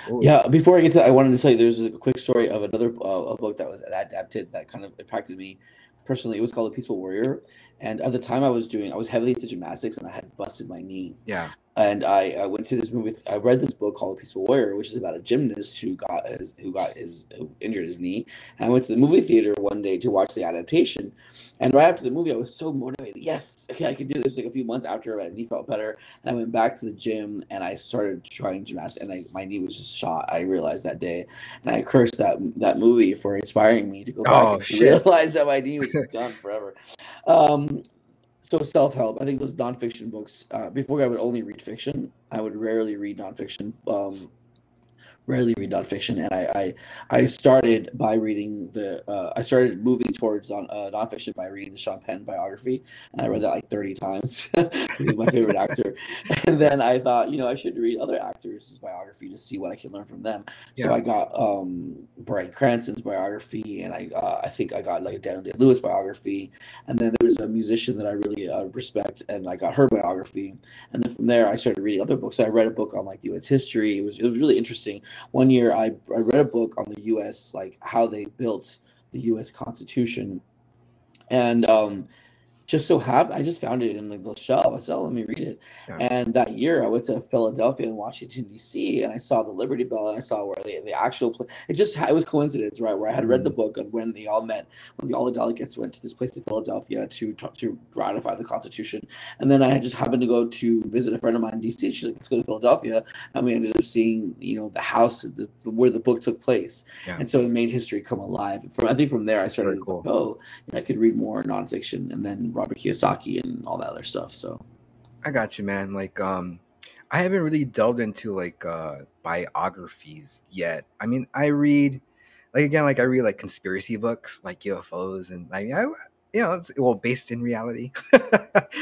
Ooh. Yeah, before I get to, I wanted to tell you there's a quick story of another uh, a book that was adapted that kind of impacted me personally. It was called The Peaceful Warrior, and at the time I was doing, I was heavily into gymnastics, and I had busted my knee. yeah And I, I went to this movie. I read this book called The Peaceful Warrior, which is about a gymnast who got his who got his who injured his knee. And I went to the movie theater one day to watch the adaptation. And right after the movie, I was so motivated. Yes, okay, I can do this. Like a few months after my knee felt better, and I went back to the gym and I started trying gymnastics. And I, my knee was just shot. I realized that day, and I cursed that that movie for inspiring me to go back Oh, and shit. realize that my knee was gone forever. Um, so self help. I think those nonfiction books. Uh, before I would only read fiction. I would rarely read nonfiction. Um, rarely read nonfiction, and I I, I started by reading the. Uh, I started moving towards non, uh, nonfiction by reading the Sean Penn biography, and I read that like thirty times. He's my favorite actor, and then I thought, you know, I should read other actors' biography to see what I can learn from them. So I got um Bryan Cranston's biography, and I uh, I think I got like Daniel Day Lewis biography, and then there was a musician that I really uh, respect, and I got her biography, and then from there I started reading other books. So I read a book on like the U.S. history. It was it was really interesting. One year I I read a book on the U.S. like how they built the U.S. Constitution, and um, just so happened I just found it in like the shelf. I said, oh, let me read it. Yeah. And that year I went to Philadelphia and Washington D.C. and I saw the Liberty Bell and I saw where the, the actual pla- it just it was coincidence right where I had read the mm-hmm. book of when they all met when the all the delegates went to this place in Philadelphia to talk, to ratify the Constitution and then I had just happened to go to visit a friend of mine in D.C. She's like let's go to Philadelphia and we ended up seeing you know the house the, where the book took place Yeah. and so it made history come alive. From I think from there I started cool. like, oh you know, I could read more nonfiction and then Robert Kiyosaki and all that other stuff. So I got you, man. Like, um, I haven't really delved into like uh biographies yet. I mean, I read, like again, like I read like conspiracy books, like UFOs, and I mean, I, you know, it's well based in reality.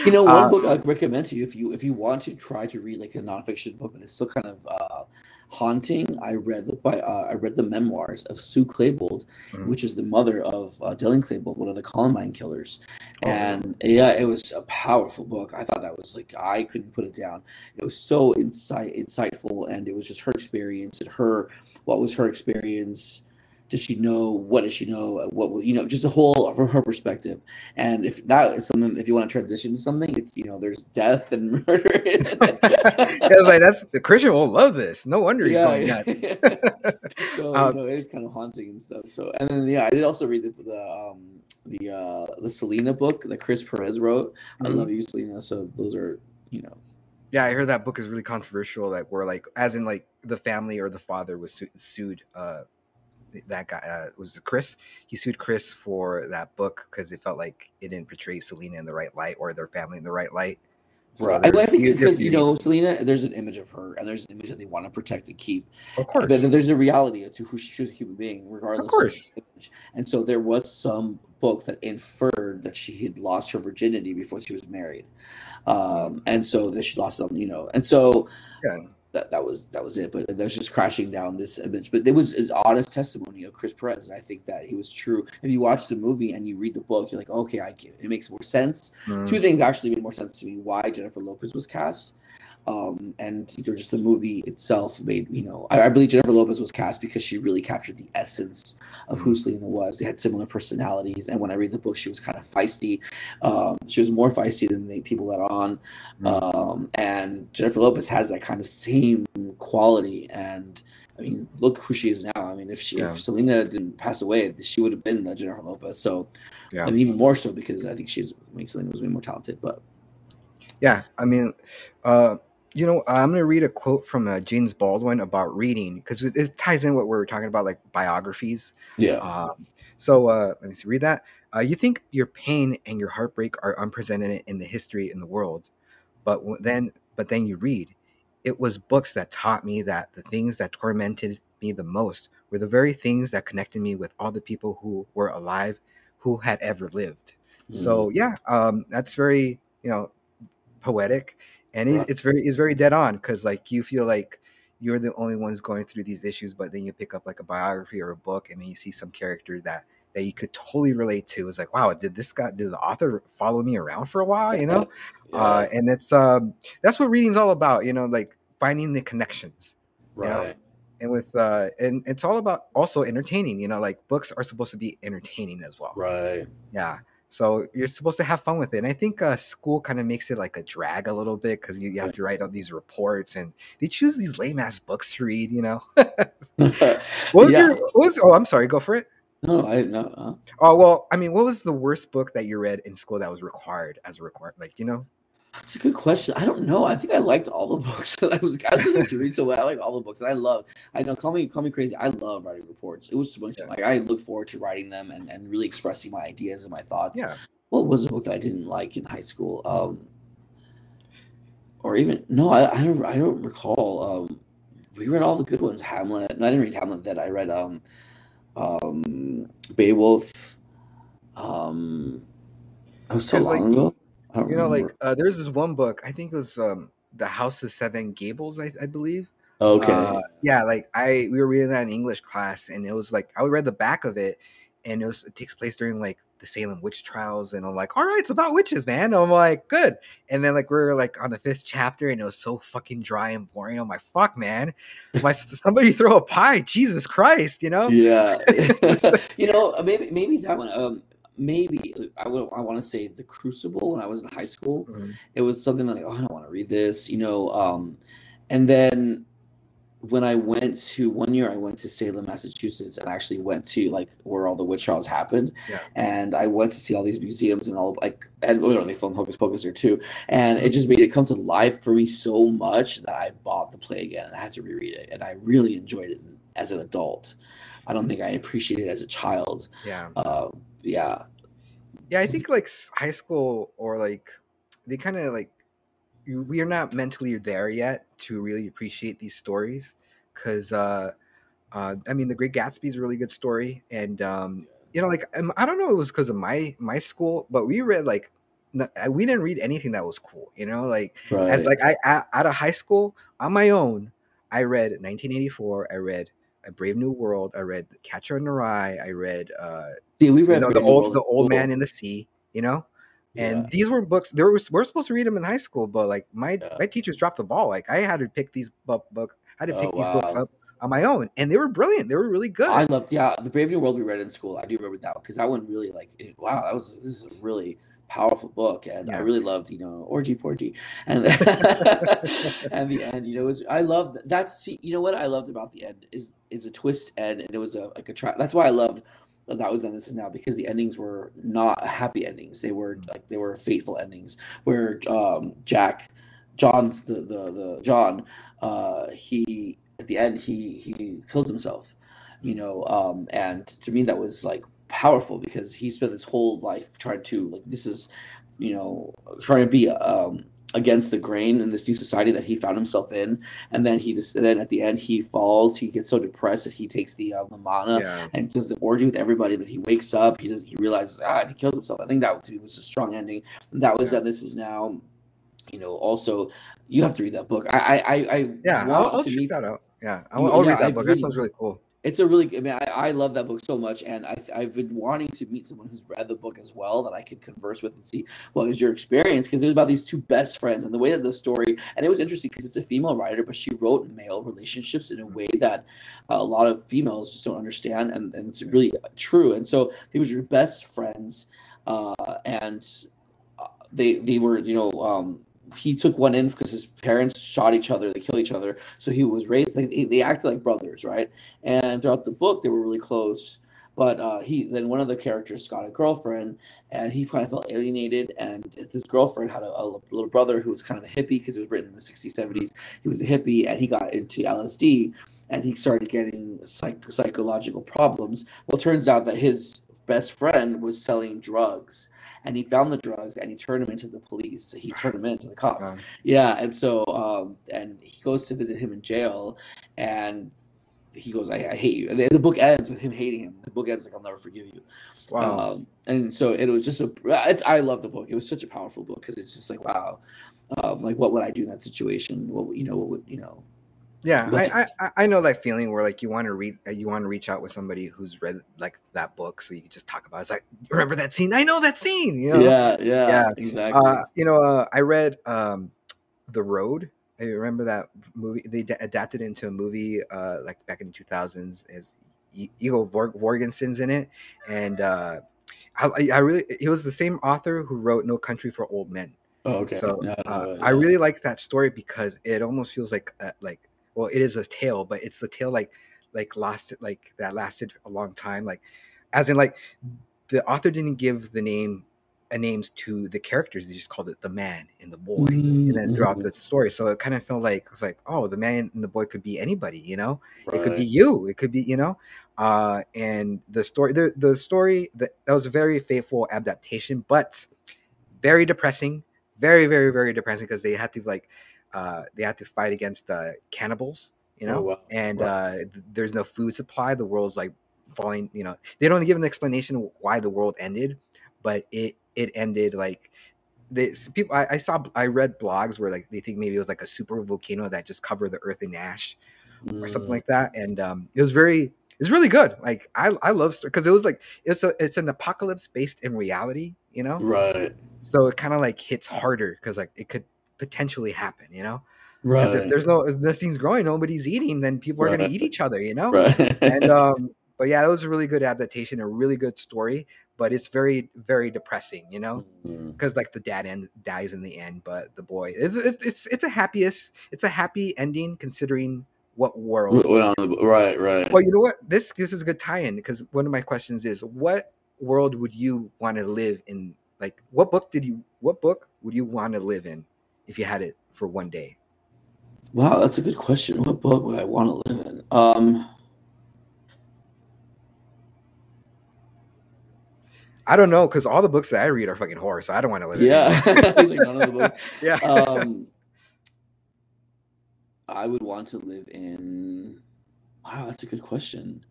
you know, one Uh, book I'd recommend to you if you if you want to try to read like a nonfiction book, but it's still kind of uh, haunting. I read the by uh, I read the memoirs of Sue Klebold, Mhm. which is the mother of uh, Dylan Klebold, one of the Columbine killers. Oh, And yeah, it was a powerful book. I thought that was like I couldn't put it down. It was so insight insightful, and it was just her experience and her what was her experience. Does she know? What does she know? What will- you know? Just a whole from her perspective. And if that is something, if you want to transition to something, it's you know, there's death and murder. I was like, that's the Christian will love this. No wonder he's going yeah, nuts. so Um, know, it is kind of haunting and stuff. So and then yeah, I did also read the the um the uh the Selena book that Chris Perez wrote. I Mhm. love you, Selena. So those are you know Yeah, I heard that book is really controversial. Like, where like, as in like the family or the father was su- sued. Uh, that guy uh, was Chris. He sued Chris for that book because it felt like it didn't portray Selena in the right light or their family in the right light. So right. I, I think it's because you know Selena. There's an image of her, and there's an image that they want to protect and keep. of course, But then there's a reality to who she, she was a human being, regardless. Of course. the image. And so there was some book that inferred that she had lost her virginity before she was married, um, and so that she lost them, you know. And so yeah. That that was that was it. But that was just crashing down this image. But it was an honest testimony of Chris Perez, and I think that he was true. If you watch the movie and you read the book, you're like, okay, I get it. it makes more sense. Mm. Two things actually made more sense to me: why Jennifer Lopez was cast, um, and just the movie itself made you know. I, I believe Jennifer Lopez was cast because she really captured the essence of who Selena was. They had similar personalities, and when I read the book, she was kind of feisty. Um, she was more feisty than the people that are on. Mm. Um, and Jennifer Lopez has that kind of same quality. And I mean, look who she is now. I mean, if she Yeah. if Selena didn't pass away, she would have been the Jennifer Lopez. So, Yeah. I mean, even more so because I think she's I mean, Selena was way more talented. But Yeah, I mean, uh, you know, I'm gonna read a quote from uh, James Baldwin about reading because it, it ties in what we are talking about, like biographies. yeah, Um, so uh, let me see, read that. Uh, you think your pain and your heartbreak are unprecedented in the history in the world, but w- then, but then you read, it was books that taught me that the things that tormented me the most were the very things that connected me with all the people who were alive, who had ever lived. So yeah, um, that's very you know poetic, and Right. it's very it's very dead on because like you feel like you're the only ones going through these issues, but then you pick up like a biography or a book, and then you see some character that that you could totally relate to. It's like, wow, did this guy, did the author follow me around for a while? You know, Yeah, uh, and it's um that's what reading's all about. You know, like finding the connections right. and with uh and it's all about also entertaining you know like books are supposed to be entertaining as well Right. yeah so you're supposed to have fun with it and i think uh school kind of makes it like a drag a little bit because you, you have to write out these reports and they choose these lame ass books to read you know what was Yeah. your what was oh i'm sorry go for it no, I didn't know. Uh, oh well i mean what was the worst book that you read in school that was required as a required like you know That's a good question. I don't know. I think I liked all the books that I was I was like to read so well. I like all the books. And I love. I know. Call me call me crazy. I love writing reports. It was so much Yeah. like I look forward to writing them and, and really expressing my ideas and my thoughts. yeah What was a book that I didn't like in high school? Um, or even no, I, I don't I don't recall. Um, we read all the good ones. Hamlet. No, I didn't read Hamlet. That I read. Um, um, Beowulf. Um, that was so 'Cause, like, long ago. You know like uh there's this one book i think it was um the house of seven gables i, I believe okay. Uh, yeah, like I we were reading that in English class, and it was like I read the back of it, and it was it takes place during like the Salem witch trials, and I'm like, all right, it's about witches, man. I'm like, good. And then like we are like on the fifth chapter, and it was so fucking dry and boring. I'm like, fuck, man. Why somebody throw a pie? Jesus Christ, you know? Yeah, you know, uh, maybe maybe that one. Um, maybe I would. I want to say the Crucible when I was in high school. Mhm. It was something like, oh, I don't want to read this, you know. Um, and then when I went to one year, I went to Salem, Massachusetts, and actually went to like where all the witch trials happened. Yeah. And I went to see all these museums and all like, and you know, they filmed Hocus Pocus there too. And it just made it come to life for me so much that I bought the play again and I had to reread it. And I really enjoyed it as an adult. I don't think I appreciated it as a child. Yeah, Uh, yeah. yeah. I think like high school or like they kind of like we are not mentally there yet to really appreciate these stories because uh uh i mean the great gatsby is a really good story and um you know like um, i don't know it was because of my my school but we read like we didn't read anything that was cool you know like Right. as like I out of high school on my own i read 1984 i read a brave new world i read catcher in the rye i read uh See, we you read know, the old World the old man in the sea you know and Yeah. these were books there was we're supposed to read them in high school but like my Yeah. my teachers dropped the ball like i had to pick these book book I had to Oh, pick these books up on my own and they were brilliant they were really good I loved, yeah, the Brave New World we read in school. I do remember that because that one really like, it, wow, that was this is really powerful book, and I really loved, you know, orgy porgy, and and the end, you know, was I loved that's see, you know what I loved about the end is is a twist end, and it was a like a track. That's why I loved that was done. This is now because the endings were not happy endings; they were like they were fateful endings where um Jack, John's the the the John, uh, he at the end he he killed himself you know um and to me that was like powerful because he spent his whole life trying to like this is you know trying to be um against the grain in this new society that he found himself in and then he just and then at the end he falls he gets so depressed that he takes the uh, the mana yeah and does the orgy with everybody that he wakes up he does he realizes ah and he kills himself i think that to me was a strong ending and that was Yeah. that this is now you know, also you have to read that book. I I I yeah, I'll, I'll check meet, that out. Yeah, I'll, I'll yeah, read that I've book. that sounds really cool it's a really. I mean, I, I love that book so much, and I, I've been wanting to meet someone who's read the book as well that I could converse with and see what was your experience because it was about these two best friends and the way that the story and it was interesting because it's a female writer, but she wrote male relationships in a way that a lot of females just don't understand, and, and it's really true. And so they were your best friends, uh, and uh, they they were you know um, he took one in because his parents shot each other, they killed each other. So he was raised they, they acted like brothers, right? And throughout the book, they were really close. But uh, he then one of the characters got a girlfriend, and he kind of felt alienated. And his girlfriend had a, a little brother who was kind of a hippie because it was written in the 60s, 70s. He was a hippie, and he got into LSD, and he started getting psych- psychological problems. Well, it turns out that his best friend was selling drugs and he found the drugs and he turned them into the police. He turned them into the cops. Yeah, and so um, and he goes to visit him in jail, and he goes, "I, I hate you." And the, the, book ends with him hating him. The book ends like, "I'll never forgive you." Wow. Um, and so it was just a. It's I love the book. It was such a powerful book because it's just like wow, um, like what would I do in that situation? What you know? What would you know? Yeah, I, I I know that feeling where like you want to read uh, you want to reach out with somebody who's read like that book so you can just talk about it. it's like remember that scene I know that scene you know yeah yeah, yeah. exactly uh, you know uh, I read um, the Road I remember that movie they d- adapted into a movie uh, like back in the 2000s as Viggo Mortensen's in it and uh, I, I really he was the same author who wrote No Country for Old Men. Oh, okay. So no, no, uh. I really like that story because it almost feels like uh, like well it is a tale but it's the tale like like lasted like that lasted a long time like as in like the author didn't give the name a uh, names to the characters they just called it the man and the boy mm-hmm. and then throughout mm-hmm. the story so it kind of felt like it was like oh the man and the boy could be anybody you know right. it could be you it could be you know uh and the story the, the story that, that was a very faithful adaptation but very depressing very very very depressing because they had to like uh, they have to fight against uh, cannibals, you oh, know, oh, wow. and wow. Uh, th- there's no food supply. The world's like falling. You know, they don't give an explanation why the world ended, but it it ended like they people. I, I, saw I read blogs where like they think maybe it was like a super volcano that just covered the earth in ash mm. or something mm. like that, and um, it was very it's really good. Like I I love because it was like it's a it's an apocalypse based in reality, you know. Right. So it kind of like hits harder because like it could potentially happen, you know? Because right. if there's no if this thing's growing, nobody's eating, then people are gonna eat each other, you know? Right. and um but yeah, it was a really good adaptation, a really good story, but it's very, very depressing, you know, because mm-hmm. like the dad end dies in the end, but the boy, it's it's it's, it's a happiest, it's a happy ending considering what world. Right, right. Well, you know what? This this is a good tie-in because one of my questions is, what world would you want to live in? Like, what book did you? What book would you want to live in? If you had it for one day? Wow, that's a good question. What book would I want to live in? Um, I don't know because all the books that I read are fucking horror, so I don't want to live. Yeah, in like none of the books. yeah. Um, I would want to live in. Wow, that's a good question.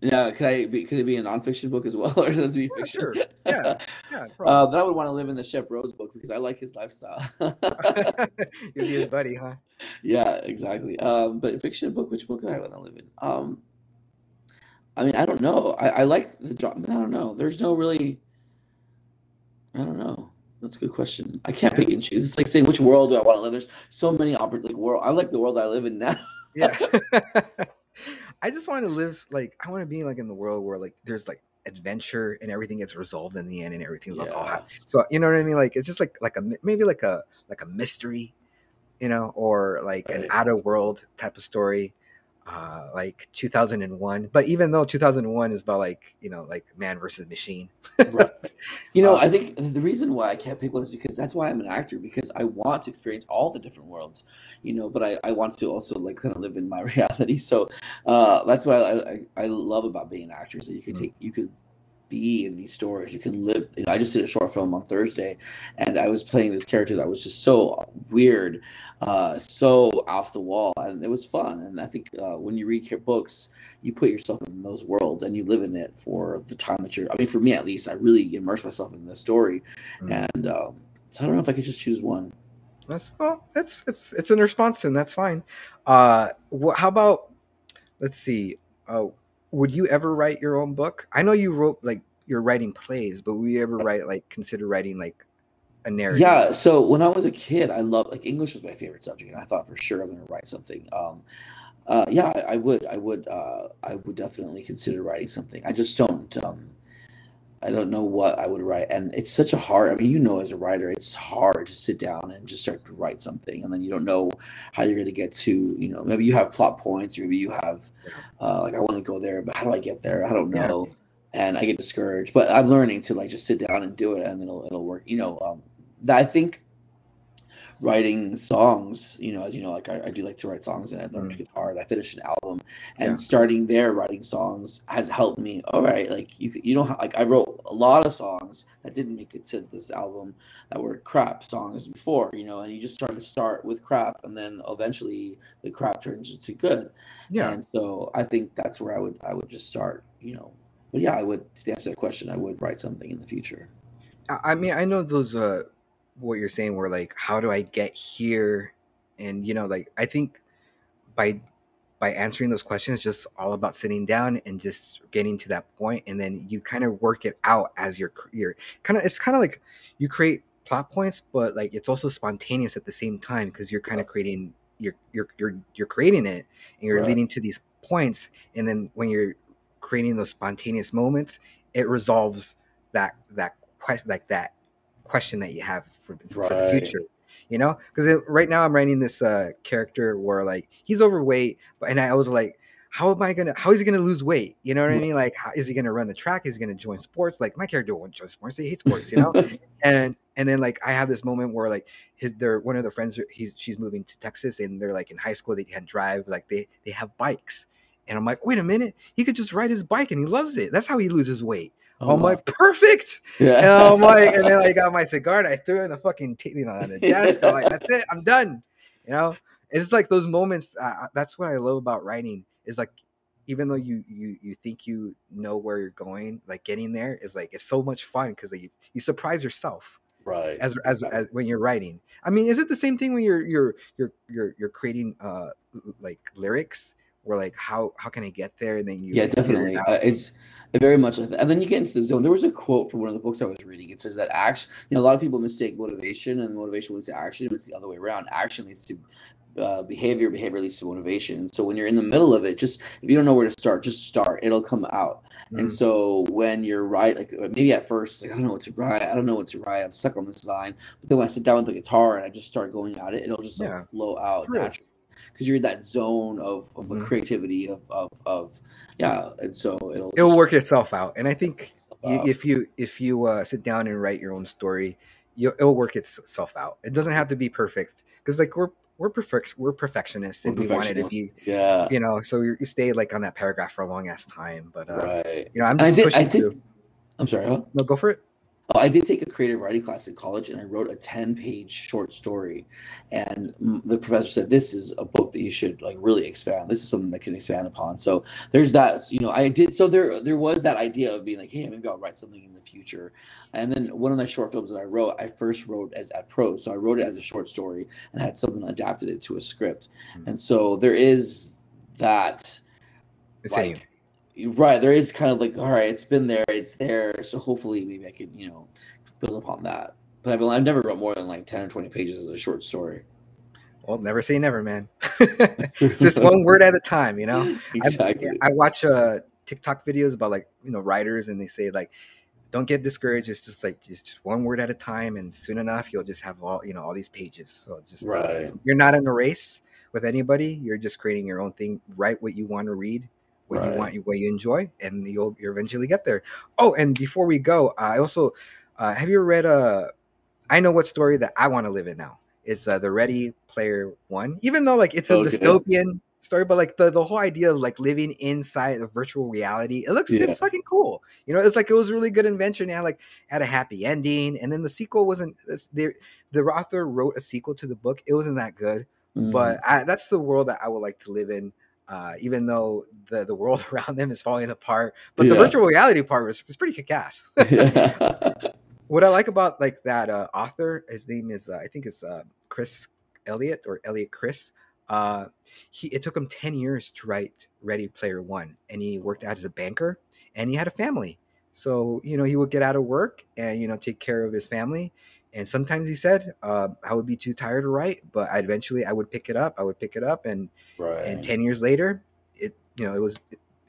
Yeah, could I be? Could it be a nonfiction book as well, or does it be yeah, fiction? Sure. Yeah, yeah. uh, then I would want to live in the Shep Rose book because I like his lifestyle. You'd be his buddy, huh? Yeah, exactly. Um, but fiction book, which book do I want to live in? Um, I mean, I don't know. I, I like the job. I don't know. There's no really. I don't know. That's a good question. I can't pick and choose. It's like saying which world do I want to live. There's so many opportunities. Like world. I like the world I live in now. yeah. I just want to live like I want to be like in the world where like there's like adventure and everything gets resolved in the end and everything's yeah. like oh so you know what I mean like it's just like like a maybe like a like a mystery you know or like right. an outer world type of story uh, like 2001 but even though 2001 is about like you know like man versus machine right. you know um, i think the reason why i can't pick one is because that's why i'm an actor because i want to experience all the different worlds you know but i, I want to also like kind of live in my reality so uh, that's what I, I, I love about being an actor is that you could mm-hmm. take you could be in these stories. You can live. You know, I just did a short film on Thursday, and I was playing this character that was just so weird, uh, so off the wall, and it was fun. And I think uh, when you read your books, you put yourself in those worlds and you live in it for the time that you're. I mean, for me at least, I really immerse myself in the story, mm. and um, so I don't know if I could just choose one. That's well, it's it's it's in response, and that's fine. Uh, wh- how about let's see. Uh, would you ever write your own book? I know you wrote like you're writing plays, but would you ever write like consider writing like a narrative? Yeah. So when I was a kid, I loved like English was my favorite subject, and I thought for sure I'm going to write something. Um, uh, yeah, I, I, would. I would. Uh, I would definitely consider writing something. I just don't. Um, I don't know what I would write. And it's such a hard, I mean, you know, as a writer, it's hard to sit down and just start to write something. And then you don't know how you're going to get to, you know, maybe you have plot points, maybe you have, uh, like, I want to go there, but how do I get there? I don't know. Yeah. And I get discouraged, but I'm learning to like just sit down and do it and it'll, it'll work. You know, um, I think writing songs you know as you know like i, I do like to write songs and i learned mm. guitar and i finished an album. And yeah. starting there writing songs has helped me all right like you you don't like i wrote a lot of songs that didn't make it to this album that were crap songs before you know and you just start to start with crap and then eventually the crap turns into good. Yeah. And so i think that's where i would i would just start you know. But yeah i would to answer that question i would write something in the future. I mean i know those uh what you're saying where like how do i get here and you know like i think by by answering those questions just all about sitting down and just getting to that point and then you kind of work it out as you're you're kind of it's kind of like you create plot points but like it's also spontaneous at the same time because you're kind of creating you're you're you're you're creating it and you're right. leading to these points and then when you're creating those spontaneous moments it resolves that that question like that question that you have for, for, right. the future you know? Because right now i'm writing this uh character where like he's overweight but and i was like how am i gonna how is he gonna lose weight? You know what i mean? Like how, is he gonna run the track? Is he gonna join sports? Like my character won't join sports. He hates sports you know? And and then like i have this moment where like his they're one of the friends he's she's moving to texas and they're like in high school they can drive like they they have bikes. And i'm like wait a minute he could just ride his bike and he loves it. That's how he loses weight Oh I'm my. like, perfect. Yeah. And I'm like, and then I got my cigar and I threw it in the fucking, t- you know, on the desk. I'm like, that's it. I'm done. You know, it's just like those moments. Uh, that's what I love about writing is like, even though you you you think you know where you're going, like getting there is like it's so much fun because like, you you surprise yourself. Right. As, as as when you're writing. I mean, is it the same thing when you're you're you're you're you're creating uh like lyrics? Where like how how can I get there? And then you yeah definitely it uh, it's very much like that. And then you get into the zone. There was a quote from one of the books I was reading. It says that action, you know, a lot of people mistake motivation and motivation leads to action. It's the other way around. Action leads to uh, behavior, behavior leads to motivation. So when you're in the middle of it, just if you don't know where to start, just start. It'll come out. Mm-hmm. And so when you're right, like uh, maybe at first, like I don't know what to write. I don't know what to write. I'm stuck on this line. But then when I sit down with the guitar and I just start going at it, it'll just yeah. flow out naturally because you're in that zone of, of mm-hmm. creativity of, of, of yeah and so it'll it'll work itself out and i think you, if you if you uh, sit down and write your own story you, it'll work itself out it doesn't have to be perfect because like we're we're perfect we're perfectionists and we're we want it to be yeah you know so you, stay like on that paragraph for a long ass time but uh right. you know i'm just I did, pushing I did, i'm sorry huh? no go for it I did take a creative writing class in college, and I wrote a ten-page short story. And the professor said, "This is a book that you should like really expand. This is something that can expand upon." So there's that. You know, I did. So there, there was that idea of being like, "Hey, maybe I'll write something in the future." And then one of the short films that I wrote, I first wrote as at prose. So I wrote it as a short story and had someone adapted it to a script. Mm-hmm. And so there is that. Same. Like, right there is kind of like all right it's been there it's there so hopefully maybe i can you know build upon that. But i've, I've never wrote more than like 10 or 20 pages of a short story. Well never say never man. It's just one word at a time you know? Exactly. I, I watch uh tiktok videos about like you know writers and they say like don't get discouraged it's just like just, just one word at a time and soon enough you'll just have all you know all these pages. So just right. You're not in a race with anybody you're just creating your own thing write what you want to read what right. you want, what you enjoy, and you'll you eventually get there. Oh, and before we go, I also uh, have you read uh I know what story that I want to live in now. It's uh, the Ready Player One. Even though like it's a okay. dystopian, story, but like the, the whole idea of like living inside of virtual reality, it looks Yeah. it's fucking cool. You know, it's like it was a really good invention and like had a happy ending. And then the sequel wasn't the the author wrote a sequel to the book. It wasn't that good, Mm. but I, that's the world that I would like to live in. Uh, even though the, the world around them is falling apart, but the virtual reality part was, was pretty kick-ass. Mm. what I like about like that uh, author, his name is uh, I think it's uh, Chris Elliott or Elliot Chris. Uh, he it took him ten years to write Ready Player One, and he worked out as a banker, and he had a family. So you know he would get out of work and you know take care of his family. And sometimes he said uh, I would be too tired to write, but I eventually I would pick it up. I would pick it up, and right. and ten years later, it you know it was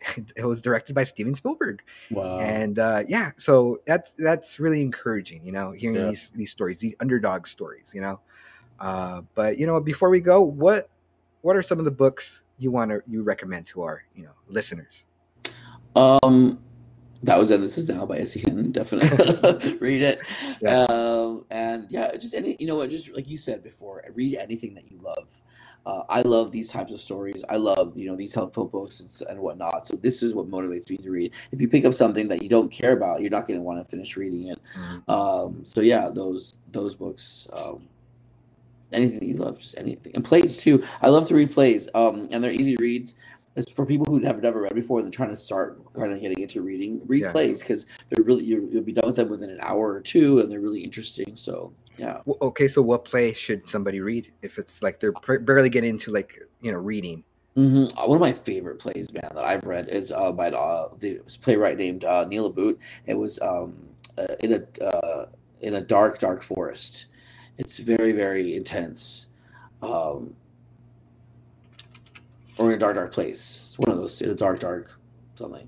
it was directed by Steven Spielberg wow. and uh, yeah, so that's that's really encouraging, you know, hearing Yeah. these these stories, these underdog stories, you know. Uh, but you know, before we go, what what are some of the books you want to you recommend to our you know listeners? Um, that was and this is now by S.E. Hinton Definitely read it. Yeah. Um, and yeah, just any you know what, just like you said before, read anything that you love. Uh, I love these types of stories. I love you know these helpful books and, and whatnot. So this is what motivates me to read. If you pick up something that you don't care about, you're not going to want to finish reading it. Um, so yeah, those those books. Um, anything that you love, just anything. And plays too. I love to read plays. Um, and they're easy reads. For people who have never read before they're trying to start kind of getting into reading. Read Yeah. plays because they're really you you'll be done with them within an hour or two, and they're really interesting. So yeah. Okay, so what play should somebody read if it's like they're pr- barely getting into like you know reading? hmm One of my favorite plays, man, that I've read is uh, by uh, the playwright named uh, Neil LaBute. It was um, uh, in a uh, in a dark, dark forest. It's very, very intense, um, or in a dark, dark place. One of those in a dark, dark something.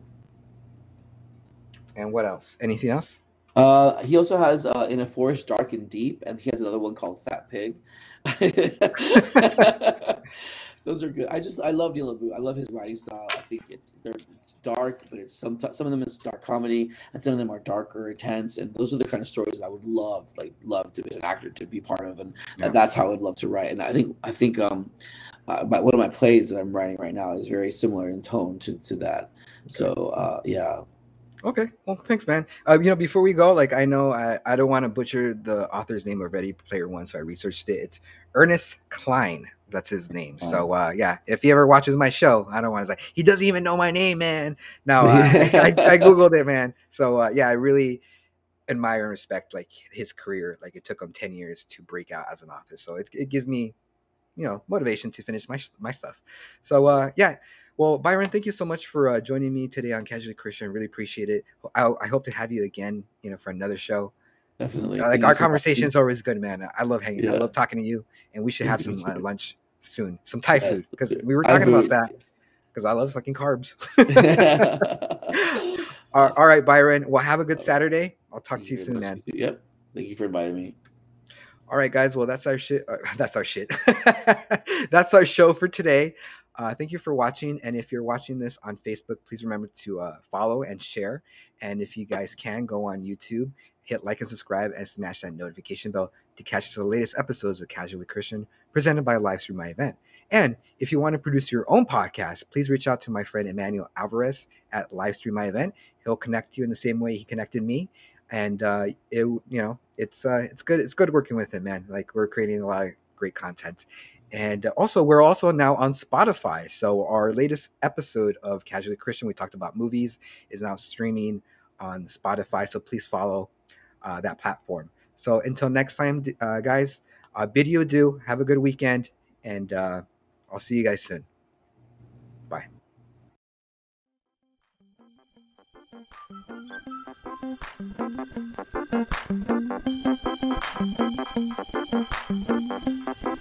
And what else? Anything else? Uh, he also has uh, in a forest dark and deep, and he has another one called Fat Pig. Those are good. I just I love Neil LaBute. I love his writing style. I think it's they're it's dark, but it's some some of them is dark comedy, and some of them are darker, intense, and those are the kind of stories that I would love like love to be an actor to be part of, and, Yeah. and that's how I would love to write. And I think I think um, uh, my, one of my plays that I'm writing right now is very similar in tone to to that. So uh, yeah, Okay, well, thanks, man. Uh, you know, before we go, like I know I, I don't want to butcher the author's name of Ready Player One, so I researched it. It's Ernest Cline. That's his name. So uh, yeah, if he ever watches my show, I don't want to say he doesn't even know my name, man. No, uh, I, I, I googled it, man. So uh, yeah, I really admire and respect like his career. Like it took him ten years to break out as an author, so it, it gives me, you know, motivation to finish my my stuff. So uh, yeah. Well, Byron, thank you so much for uh, joining me today on Casually Christian. Really appreciate it. I, I hope to have you again, you know, for another show. definitely. Uh, like our conversations always good, man. I love hanging. I love talking to you, and we should have some uh, lunch soon, some Thai food because we were talking about that because I love fucking carbs. all, all right, Byron. Well, have a good Saturday. I'll talk to you soon, man. Yep. Thank you for inviting me. All right, guys. Well, that's our shit. Uh, that's our shit. that's our show for today. Uh, thank you for watching. And if you're watching this on Facebook, please remember to uh, follow and share. And if you guys can, go on YouTube, hit like and subscribe, and smash that notification bell to catch the latest episodes of Casually Christian presented by Livestream My Event. And if you want to produce your own podcast, please reach out to my friend Emmanuel Alvarez at Livestream My Event. He'll connect you in the same way he connected me and uh, it you know it's uh, it's good it's good working with him man. Like we're creating a lot of great content. And uh, also we're also now on spotify. So our latest episode of casually christian we talked about movies is now streaming on spotify. So please follow uh, that platform. So until next time uh, guys uh, bid you adieu. Have a good weekend and uh, i'll see you guys soon. Bye Thank you.